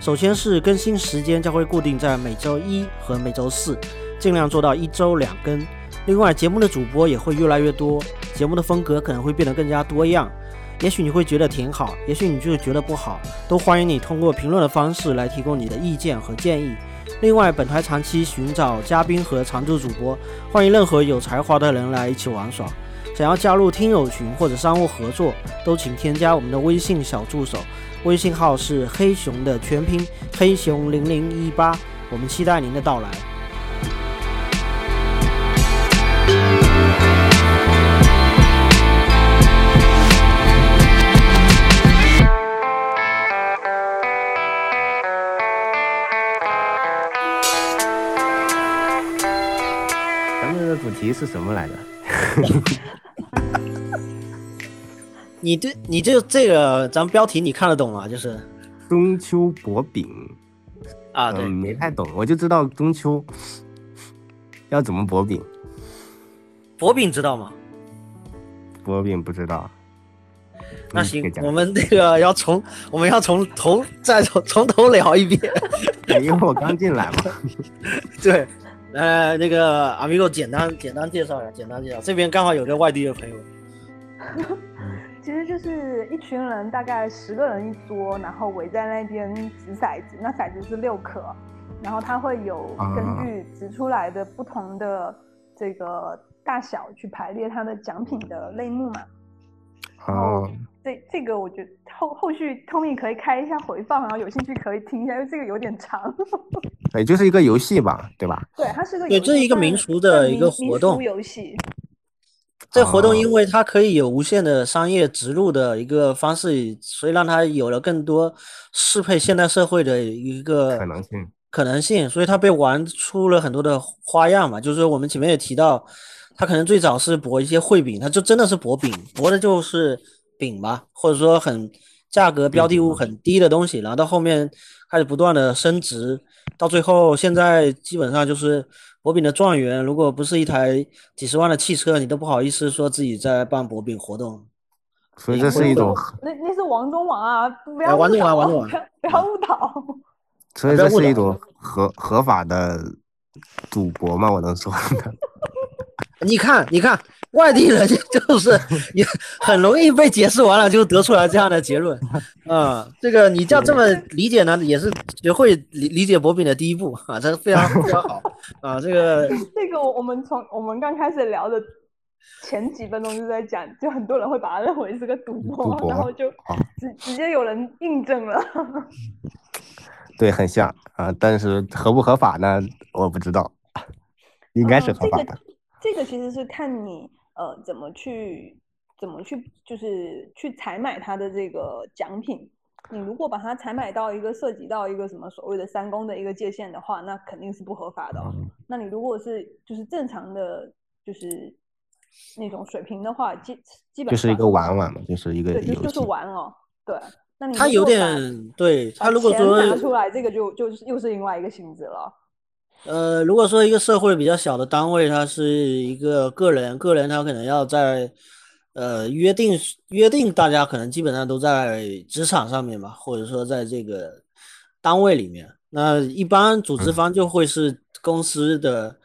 首先是更新时间将会固定在每周一和每周四，尽量做到一周两更。另外，节目的主播也会越来越多，节目的风格可能会变得更加多样。也许你会觉得挺好，也许你就觉得不好，都欢迎你通过评论的方式来提供你的意见和建议。另外，本台长期寻找嘉宾和常驻主播，欢迎任何有才华的人来一起玩耍。想要加入听友群或者商务合作，都请添加我们的微信小助手，微信号是黑熊的全拼黑熊零零一八，我们期待您的到来。咱们的主题是什么来着？<laughs> 你对你这这个咱们标题你看得懂吗？就是中秋薄饼啊，对，嗯，没太懂，我就知道中秋要怎么薄饼，薄饼知道吗？薄饼不知道。那行我们这个要从我们要从头再从从头聊一遍。因为我刚进来嘛。<laughs> 对，呃，那个阿米狗简单简单介绍一下，简单介绍，这边刚好有个外地的朋友。<laughs> 其实就是一群人，大概十个人一桌，然后围在那边掷骰子。那骰子是六颗，然后它会有根据掷出来的不同的这个大小去排列它的奖品的类目嘛。哦，这这个我觉得后后续 Tommy 可以开一下回放，然后有兴趣可以听一下，因为这个有点长。对，就是一个游戏吧，对吧？<laughs> 对，它是个对游这是一个民俗的一个活动民俗游戏。这活动哦。因为它可以有无限的商业植入的一个方式，所以让它有了更多适配现代社会的一个可能性。可能性，所以它被玩出了很多的花样嘛。就是我们前面也提到，它可能最早是博一些烩饼，它就真的是博饼，博的就是饼吧，或者说很价格标的物很低的东西，然后到后面开始不断的升值，到最后现在基本上就是薄饼的状元，如果不是一台几十万的汽车，你都不好意思说自己在办博饼活动。所以这是一种，那那是王中王啊！不哎要误导王中 <laughs> 王王中王不要误导。<laughs> 所以这是一种合合法的赌博嘛？我能说的。<laughs> 你看，你看，外地人 <laughs> 就是也很容易被解释完了，就得出来这样的结论。啊、这个你要这么理解呢，也是学会理理解薄饼的第一步啊，这非常非常好啊。这个 <laughs> 这个我我们从我们刚开始聊的前几分钟就在讲，就很多人会把它认为是个赌博，赌博然后就哦直直接有人印证了。对，很像啊，但是合不合法呢？我不知道，<laughs> 应该是嗯这个合法的。这个其实是看你呃怎么去怎么去就是去采买他的这个奖品。你如果把它采买到一个涉及到一个什么所谓的三公的一个界限的话，那肯定是不合法的那你如果是就是正常的，就是那种水平的话，基基本上就是一个玩玩嘛，就是一个对，就游戏就是。玩哦。对，那你他有点对他如果钱说拿出来，这个就就是又是另外一个性质了。呃，如果说一个社会比较小的单位，它是一个个人，个人他可能要在呃约定约定，大家可能基本上都在职场上面吧，或者说在这个单位里面。那一般组织方就会是公司的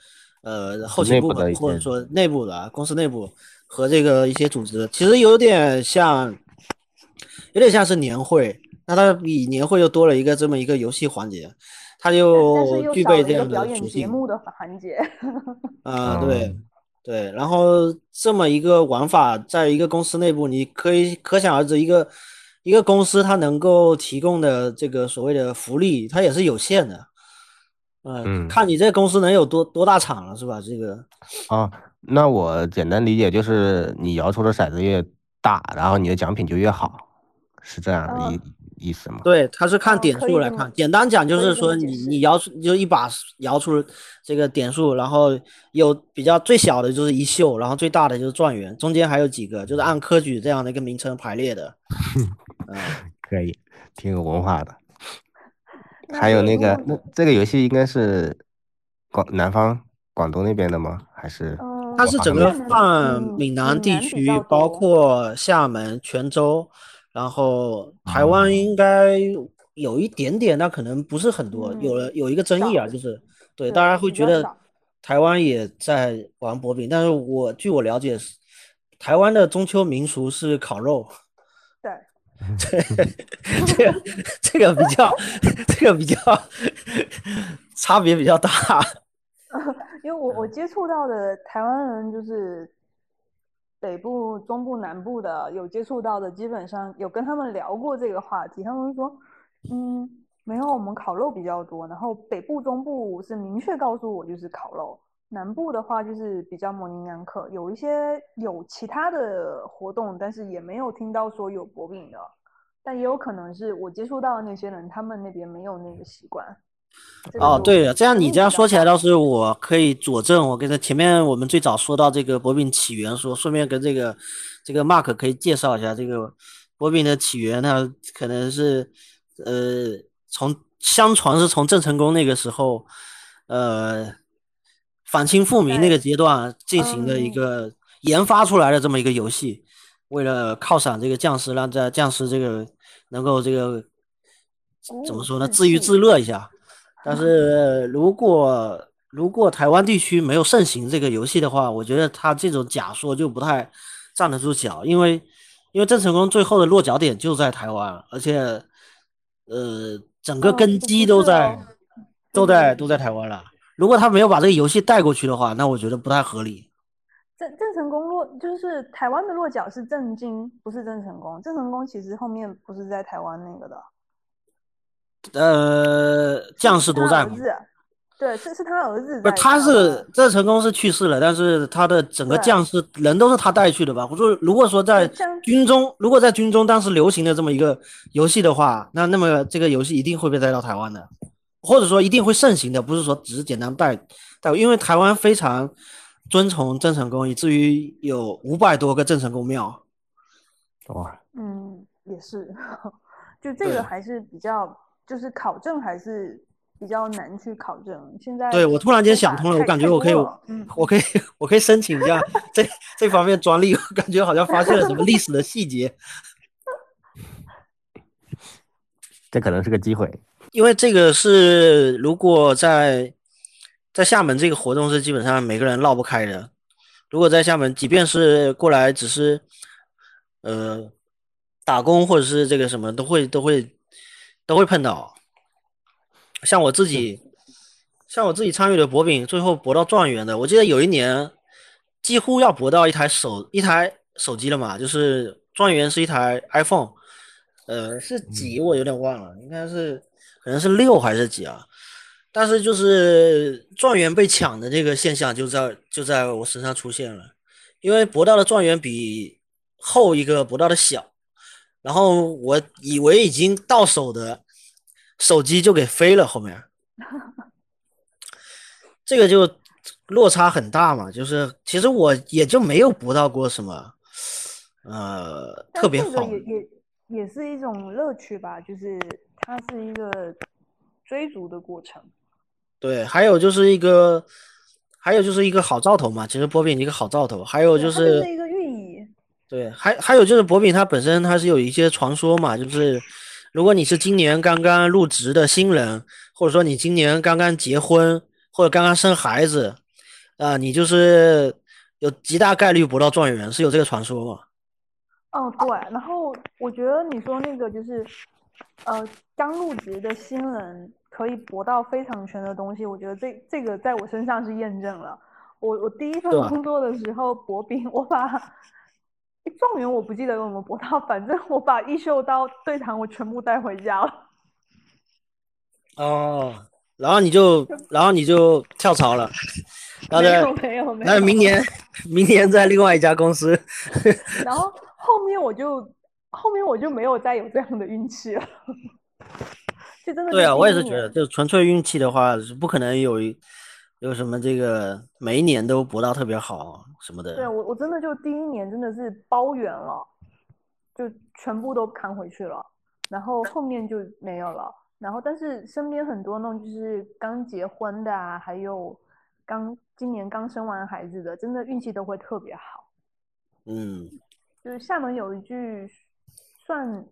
呃后勤部门，或者说内部的啊，公司内部和这个一些组织，其实有点像，有点像是年会。那它比年会又多了一个这么一个游戏环节，它但是就具备这样表演的属性。节目的环节。<laughs> 啊，嗯对对，然后这么一个玩法，在一个公司内部，你可以可想而知，一个一个公司它能够提供的这个所谓的福利，它也是有限的。呃，嗯看你这公司能有多多大厂了，是吧？这个啊，那我简单理解就是你摇出的骰子越大，然后你的奖品就越好，是这样的呃意意思吗？对，它是看哦点数来看。简单讲就是说你，你摇出就一把摇出这个点数，然后有比较最小的就是一秀，然后最大的就是状元，中间还有几个就是按科举这样的一个名称排列的。<laughs> 嗯。<laughs> 可以，挺有文化的。还有那个，那这个游戏应该是广南方广东那边的吗？还是嗯，它是整个泛嗯闽南地区，包括厦门、泉州，然后台湾哦应该有一点点，但可能不是很多。有嗯了有一个争议啊，就是对对大家会觉得台湾也在玩薄饼，但是我据我了解是，台湾的中秋民俗是烤肉。<laughs> 对，这这个这个比较这个比较差别比较大。<laughs> 因为我我接触到的台湾人就是北部、中部、南部的有接触到的，基本上有跟他们聊过这个话题，他们说，嗯，没有，我们烤肉比较多，然后北部、中部是明确告诉我就是烤肉。南部的话就是比较模棱两可，有一些有其他的活动，但是也没有听到说有薄饼的，但也有可能是我接触到的那些人，他们那边没有那个习惯。哦，对了，这样你这样说起来倒是我可以佐证，我跟他前面我们最早说到这个薄饼起源，说顺便跟这个这个 Mark 可以介绍一下这个薄饼的起源，它可能是呃从相传是从郑成功那个时候，呃。反清复明那个阶段进行的一个研发出来的这么一个游戏，为了犒赏这个将士，让这将士这个能够这个怎么说呢，自娱自乐一下。但是如果如果台湾地区没有盛行这个游戏的话，我觉得他这种假说就不太站得住脚，因为因为郑成功最后的落脚点就在台湾，而且呃整个根基都在都在都在台湾了。如果他没有把这个游戏带过去的话，那我觉得不太合理。郑郑成功落就是台湾的落脚是郑经，不是郑成功。郑成功其实后面不是在台湾那个的。呃，将士都在。对，这是他儿子。不，他是郑成功是去世了，但是他的整个将士人都是他带去的吧？我说，如果说在军中，如果在军中当时流行的这么一个游戏的话，那那么这个游戏一定会被带到台湾的。或者说一定会盛行的，不是说只是简单带带，因为台湾非常尊崇郑成功，以至于有五百多个郑成功庙。哇，嗯，也是，<laughs> 就这个还是比较，就是考证还是比较难去考证。现在对我突然间想通了，我感觉我可以，我可以，我可以申请一下这这方面专利，我感觉好像发现了什么历史的细节。<laughs> 这可能是个机会。因为这个是，如果在在厦门这个活动是基本上每个人绕不开的。如果在厦门，即便是过来只是呃打工或者是这个什么，都会都会都会碰到。像我自己，像我自己参与的博饼，最后博到状元的，我记得有一年几乎要博到一台手一台手机了嘛，就是状元是一台 iPhone，呃是几我有点忘了，应该是。可能是六还是几啊？但是就是状元被抢的这个现象就在就在我身上出现了，因为博到的状元比后一个博到的小，然后我以为已经到手的手机就给飞了，后面这个就落差很大嘛。就是其实我也就没有博到过什么，呃，特别好。也也也是一种乐趣吧，就是。它是一个追逐的过程，对，还有就是一个，还有就是一个好兆头嘛。其实波比一个好兆头，还有就是。对，还还有就是博饼它本身它是有一些传说嘛，就是如果你是今年刚刚入职的新人，或者说你今年刚刚结婚或者刚刚生孩子啊，你就是有极大概率博到状元，是有这个传说嘛？哦，对。然后我觉得你说那个就是。呃，刚入职的新人可以博到非常全的东西，我觉得这这个在我身上是验证了。我我第一份工作的时候博饼，我把状元我不记得有没有博到，<laughs> 反正我把一秀刀对堂我全部带回家了。哦，然后你就 <laughs> 然后你就跳槽了，没有没有没有，那明年 <laughs> 明年在另外一家公司，然后后面我就。后面我就没有再有这样的运气了，就真的对啊，我也是觉得，就纯粹运气的话是不可能有有什么这个每一年都不到特别好什么的。对我我真的就第一年真的是包圆了，就全部都扛回去了，然后后面就没有了。然后但是身边很多那种就是刚结婚的啊，还有刚今年刚生完孩子的，真的运气都会特别好。嗯，就是厦门有一句。算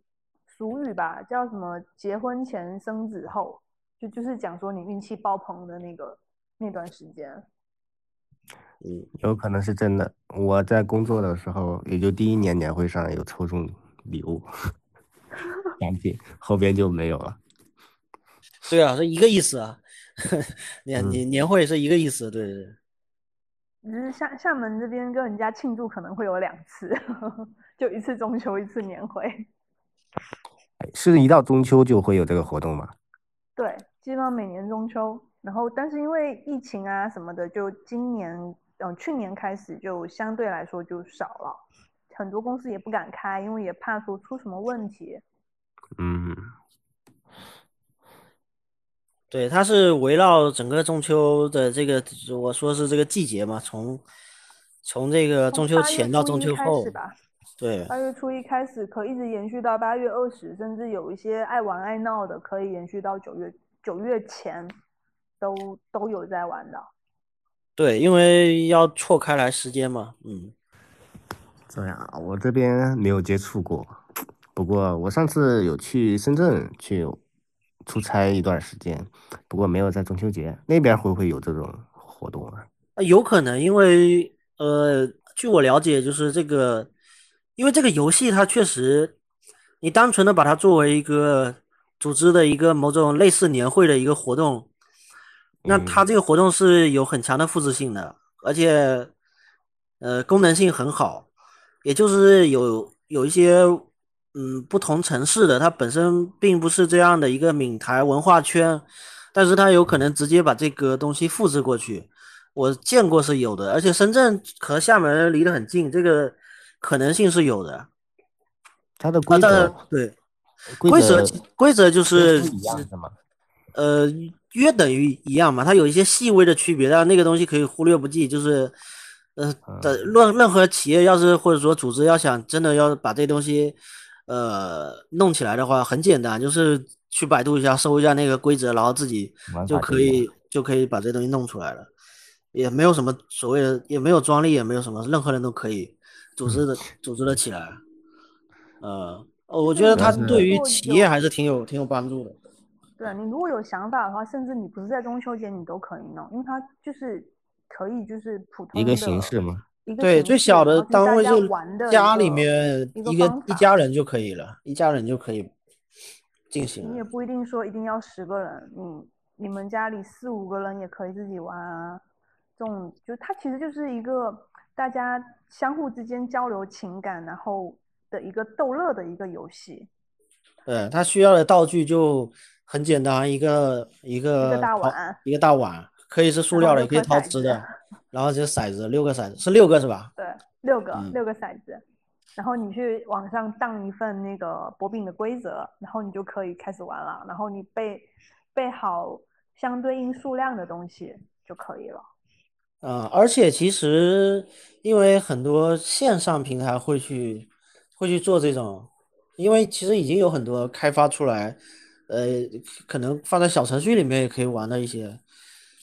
俗语吧，叫什么“结婚前生子后”，就就是讲说你运气爆棚的那个那段时间。嗯，有可能是真的。我在工作的时候，也就第一年年会上有抽中礼物。<laughs> 奖品，后边就没有了。对啊，是一个意思啊，<laughs> 年嗯年年会是一个意思，对对对。只是厦厦门这边跟人家庆祝可能会有两次，<laughs> 就一次中秋，一次年会。是一到中秋就会有这个活动吗？对，基本上每年中秋，然后但是因为疫情啊什么的，就今年嗯、去年开始就相对来说就少了，很多公司也不敢开，因为也怕说出什么问题。嗯，对，它是围绕整个中秋的这个，我说是这个季节嘛，从从这个中秋前到中秋后始，吧，对八月初一开始可一直延续到八月二十，甚至有一些爱玩爱闹的可以延续到九月九月前，都都有在玩的。对，因为要错开来时间嘛，嗯，这样啊，我这边没有接触过，不过我上次有去深圳去出差一段时间，不过没有在中秋节那边会不会有这种活动啊？呃有可能，因为呃，据我了解，就是这个，因为这个游戏它确实，你单纯的把它作为一个组织的一个某种类似年会的一个活动，那它嗯这个活动是有很强的复制性的，而且呃功能性很好，也就是有有一些嗯不同城市的，它本身并不是这样的一个闽台文化圈，但是它有可能直接把这个东西复制过去。我见过是有的，而且深圳和厦门离得很近，这个可能性是有的。啊，它的规则对，规则则规则就是？呃，约等于一样嘛，它有一些细微的区别，但那个东西可以忽略不计。就是，呃的任任何企业要是或者说组织要想真的要把这东西，呃，弄起来的话，很简单，就是去百度一下，搜一下那个规则，然后自己就可以就可以把这东西弄出来了，也没有什么所谓的，也没有专利，也没有什么，任何人都可以组织的组织的起来。呃，我觉得它对于企业还是挺有挺有帮助的。你如果有想法的话，甚至你不是在中秋节，你都可以弄，因为它就是可以就是普通一个形式嘛？一个对，最小的然后是大家单位就玩的家里面一个一个一家人就可以了，一家人就可以进行。你也不一定说一定要十个人，你你们家里四五个人也可以自己玩啊。这种就它其实就是一个大家相互之间交流情感，然后的一个逗乐的一个游戏。对，它需要的道具就很简单，一个一个大碗一个大碗，可以是塑料的，也可以陶瓷的，<laughs> 然后就骰子，六个骰子是六个是吧？对，六个、嗯六个骰子，然后你去网上当一份那个薄饼的规则，然后你就可以开始玩了。然后你备备好相对应数量的东西就可以了。嗯、而且其实因为很多线上平台会去会去做这种，因为其实已经有很多开发出来，呃，可能放在小程序里面也可以玩的一些。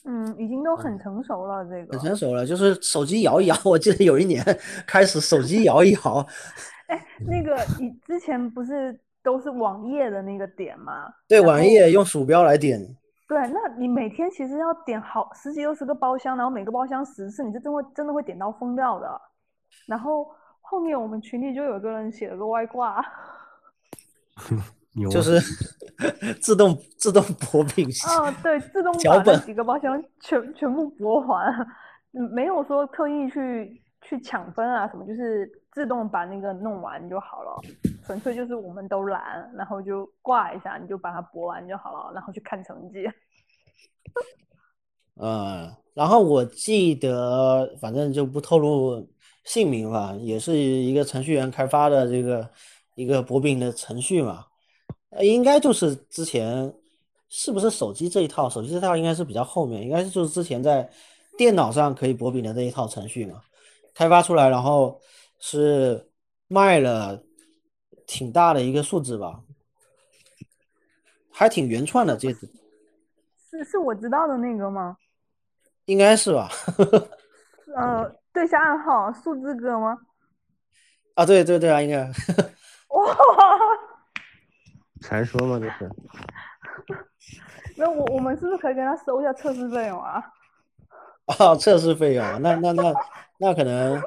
嗯，已经都很成熟了，这个很。成熟了，就是手机摇一摇。<laughs> 我记得有一年 <laughs> 开始手机摇一摇，<laughs> 哎，那个你之前不是都是网页的那个点吗？对，网页用鼠标来点。对，那你每天其实要点好十几二十个包厢，然后每个包厢十次，你就真会真的会点到疯掉的。然后后面我们群里就有个人写了个外挂，就是 <laughs> 自动自动薄饼。啊，对，自动 <laughs> 脚本把那几个包厢全全部拨完，嗯没有说特意去去抢分啊什么，就是自动把那个弄完就好了。纯粹就是我们都懒，然后就挂一下，你就把它博完就好了，然后去看成绩。<laughs> 嗯，然后我记得，反正就不透露姓名吧，也是一个程序员开发的这个一个薄饼的程序嘛，呃，应该就是之前是不是手机这一套？手机这套应该是比较后面，应该是就是之前在电脑上可以博饼的这一套程序嘛，开发出来，然后是卖了挺大的一个数字吧，还挺原创的这次，<laughs> 是是我知道的那个吗？应该是吧？<laughs> 呃，对下暗号数字哥吗？啊，对对对啊，应该。<laughs> 哇，传说嘛？这是 <laughs> 那我我们是不是可以跟他收一下测试费用啊？啊，测试费用，那那那那可能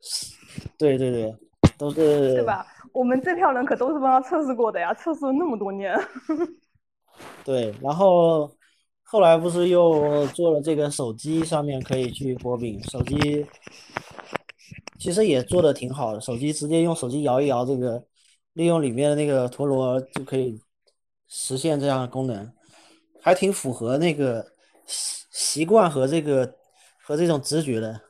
是，对对对，都是 <laughs> 对吧？我们这票人可都是帮他测试过的呀，测试了那么多年。<laughs> 对，然后后来不是又做了这个手机上面可以去剥饼，手机其实也做的挺好的，手机直接用手机摇一摇，这个利用里面的那个陀螺就可以实现这样的功能，还挺符合那个习习惯和这个和这种直觉的。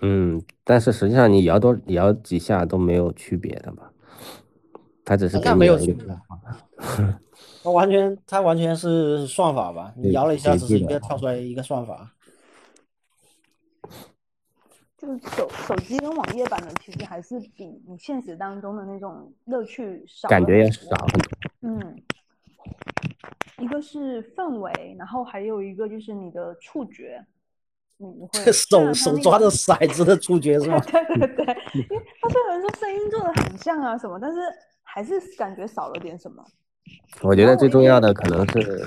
嗯，但是实际上你摇多摇几下都没有区别的吧？它只是给那没有区别，它完全它完全是算法吧？<laughs> 你摇了一下，只是一个跳出来一个算法。就是手手机跟网页版的，其实还是比你现实当中的那种乐趣少感觉要少很多。嗯，一个是氛围，然后还有一个就是你的触觉，你你会 <laughs> 手手抓着骰子的触觉是吗？<laughs> 对对对，<laughs> 因为他虽然说声音做的很像啊什么，但是还是感觉少了点什么。我觉得最重要的可能是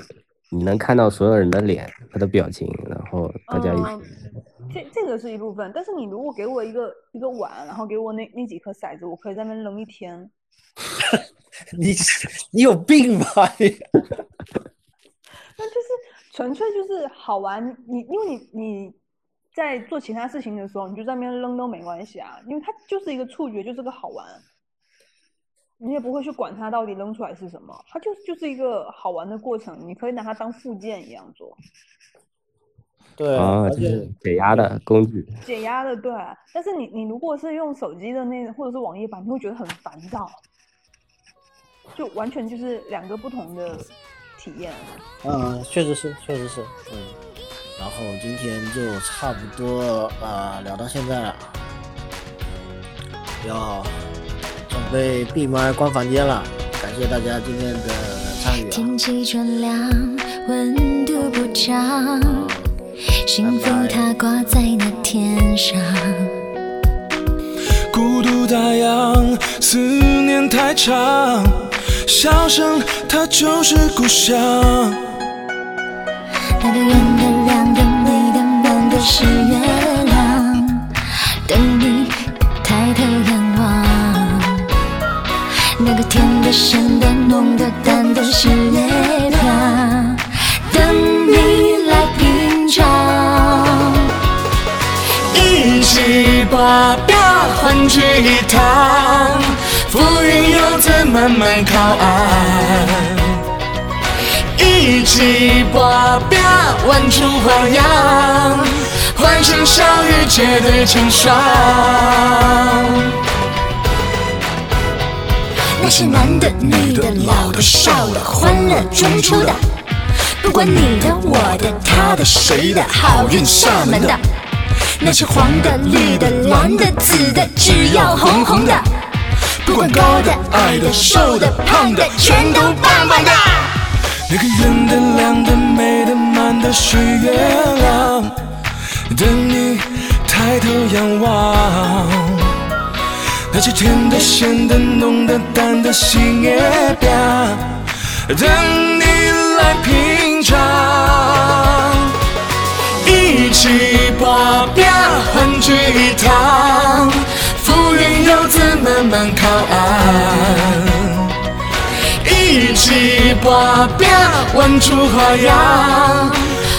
你能看到所有人的脸，他的表情，然后大家一嗯，这这个是一部分，但是你如果给我一个一个碗，然后给我那那几颗骰子，我可以在那边扔一天。<laughs> 你你有病吧你？<laughs> 那就是纯粹就是好玩，你因为你你在做其他事情的时候，你就在那边扔都没关系啊，因为它就是一个触觉，就是个好玩，你也不会去管它到底扔出来是什么，它就就是一个好玩的过程，你可以拿它当附件一样做，对，啊，就是解压的工具。解压的对啊。但是你你如果是用手机的那或者是网页版，你会觉得很烦躁，就完全就是两个不同的体验。嗯，确实是，确实是，嗯。然后今天就差不多啊、聊到现在了，要准备闭麦关房间了。感谢大家今天的参与啊！天气转凉，温度不涨，幸福它挂在那天上。孤独打烊，思念太长，笑声它就是故乡。那个圆的、亮的、美的、满的个甜的、咸的、浓的、淡的是月亮，等你来品尝。一起把表欢聚一堂，浮云游子慢慢靠岸。一起把表玩出花样，欢声笑语结对成双。那些男的、女的、老的、少的、欢乐中出的，不管你的、我的、他的、谁的，好运上门的。那些黄的、绿的、蓝的、紫的，只要红红的，不管高的、矮的、瘦的、胖的，全都棒棒的。那个圆的、亮的、美的、满的是月亮，等你抬头仰望。那些甜的、咸的、浓的、淡的新月饼，等你来品尝。一起把表欢聚一堂，浮云游子慢慢靠岸。一起把表玩出花样，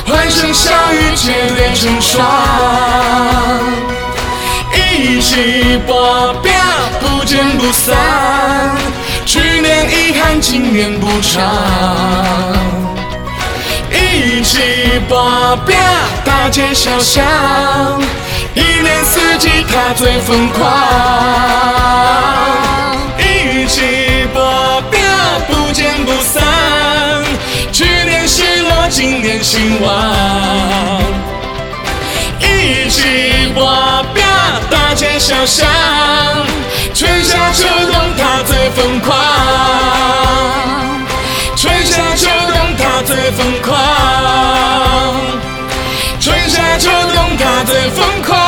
欢声笑语结对成双。一起把表不见不散，去年遗憾，今年补偿。一起把表大街小巷，一年四季它最疯狂。一起把表不见不散，去年失落，今年兴旺。一起滑遍大街小巷，春夏秋冬它最疯狂，春夏秋冬它最疯狂，春夏秋冬它最疯狂。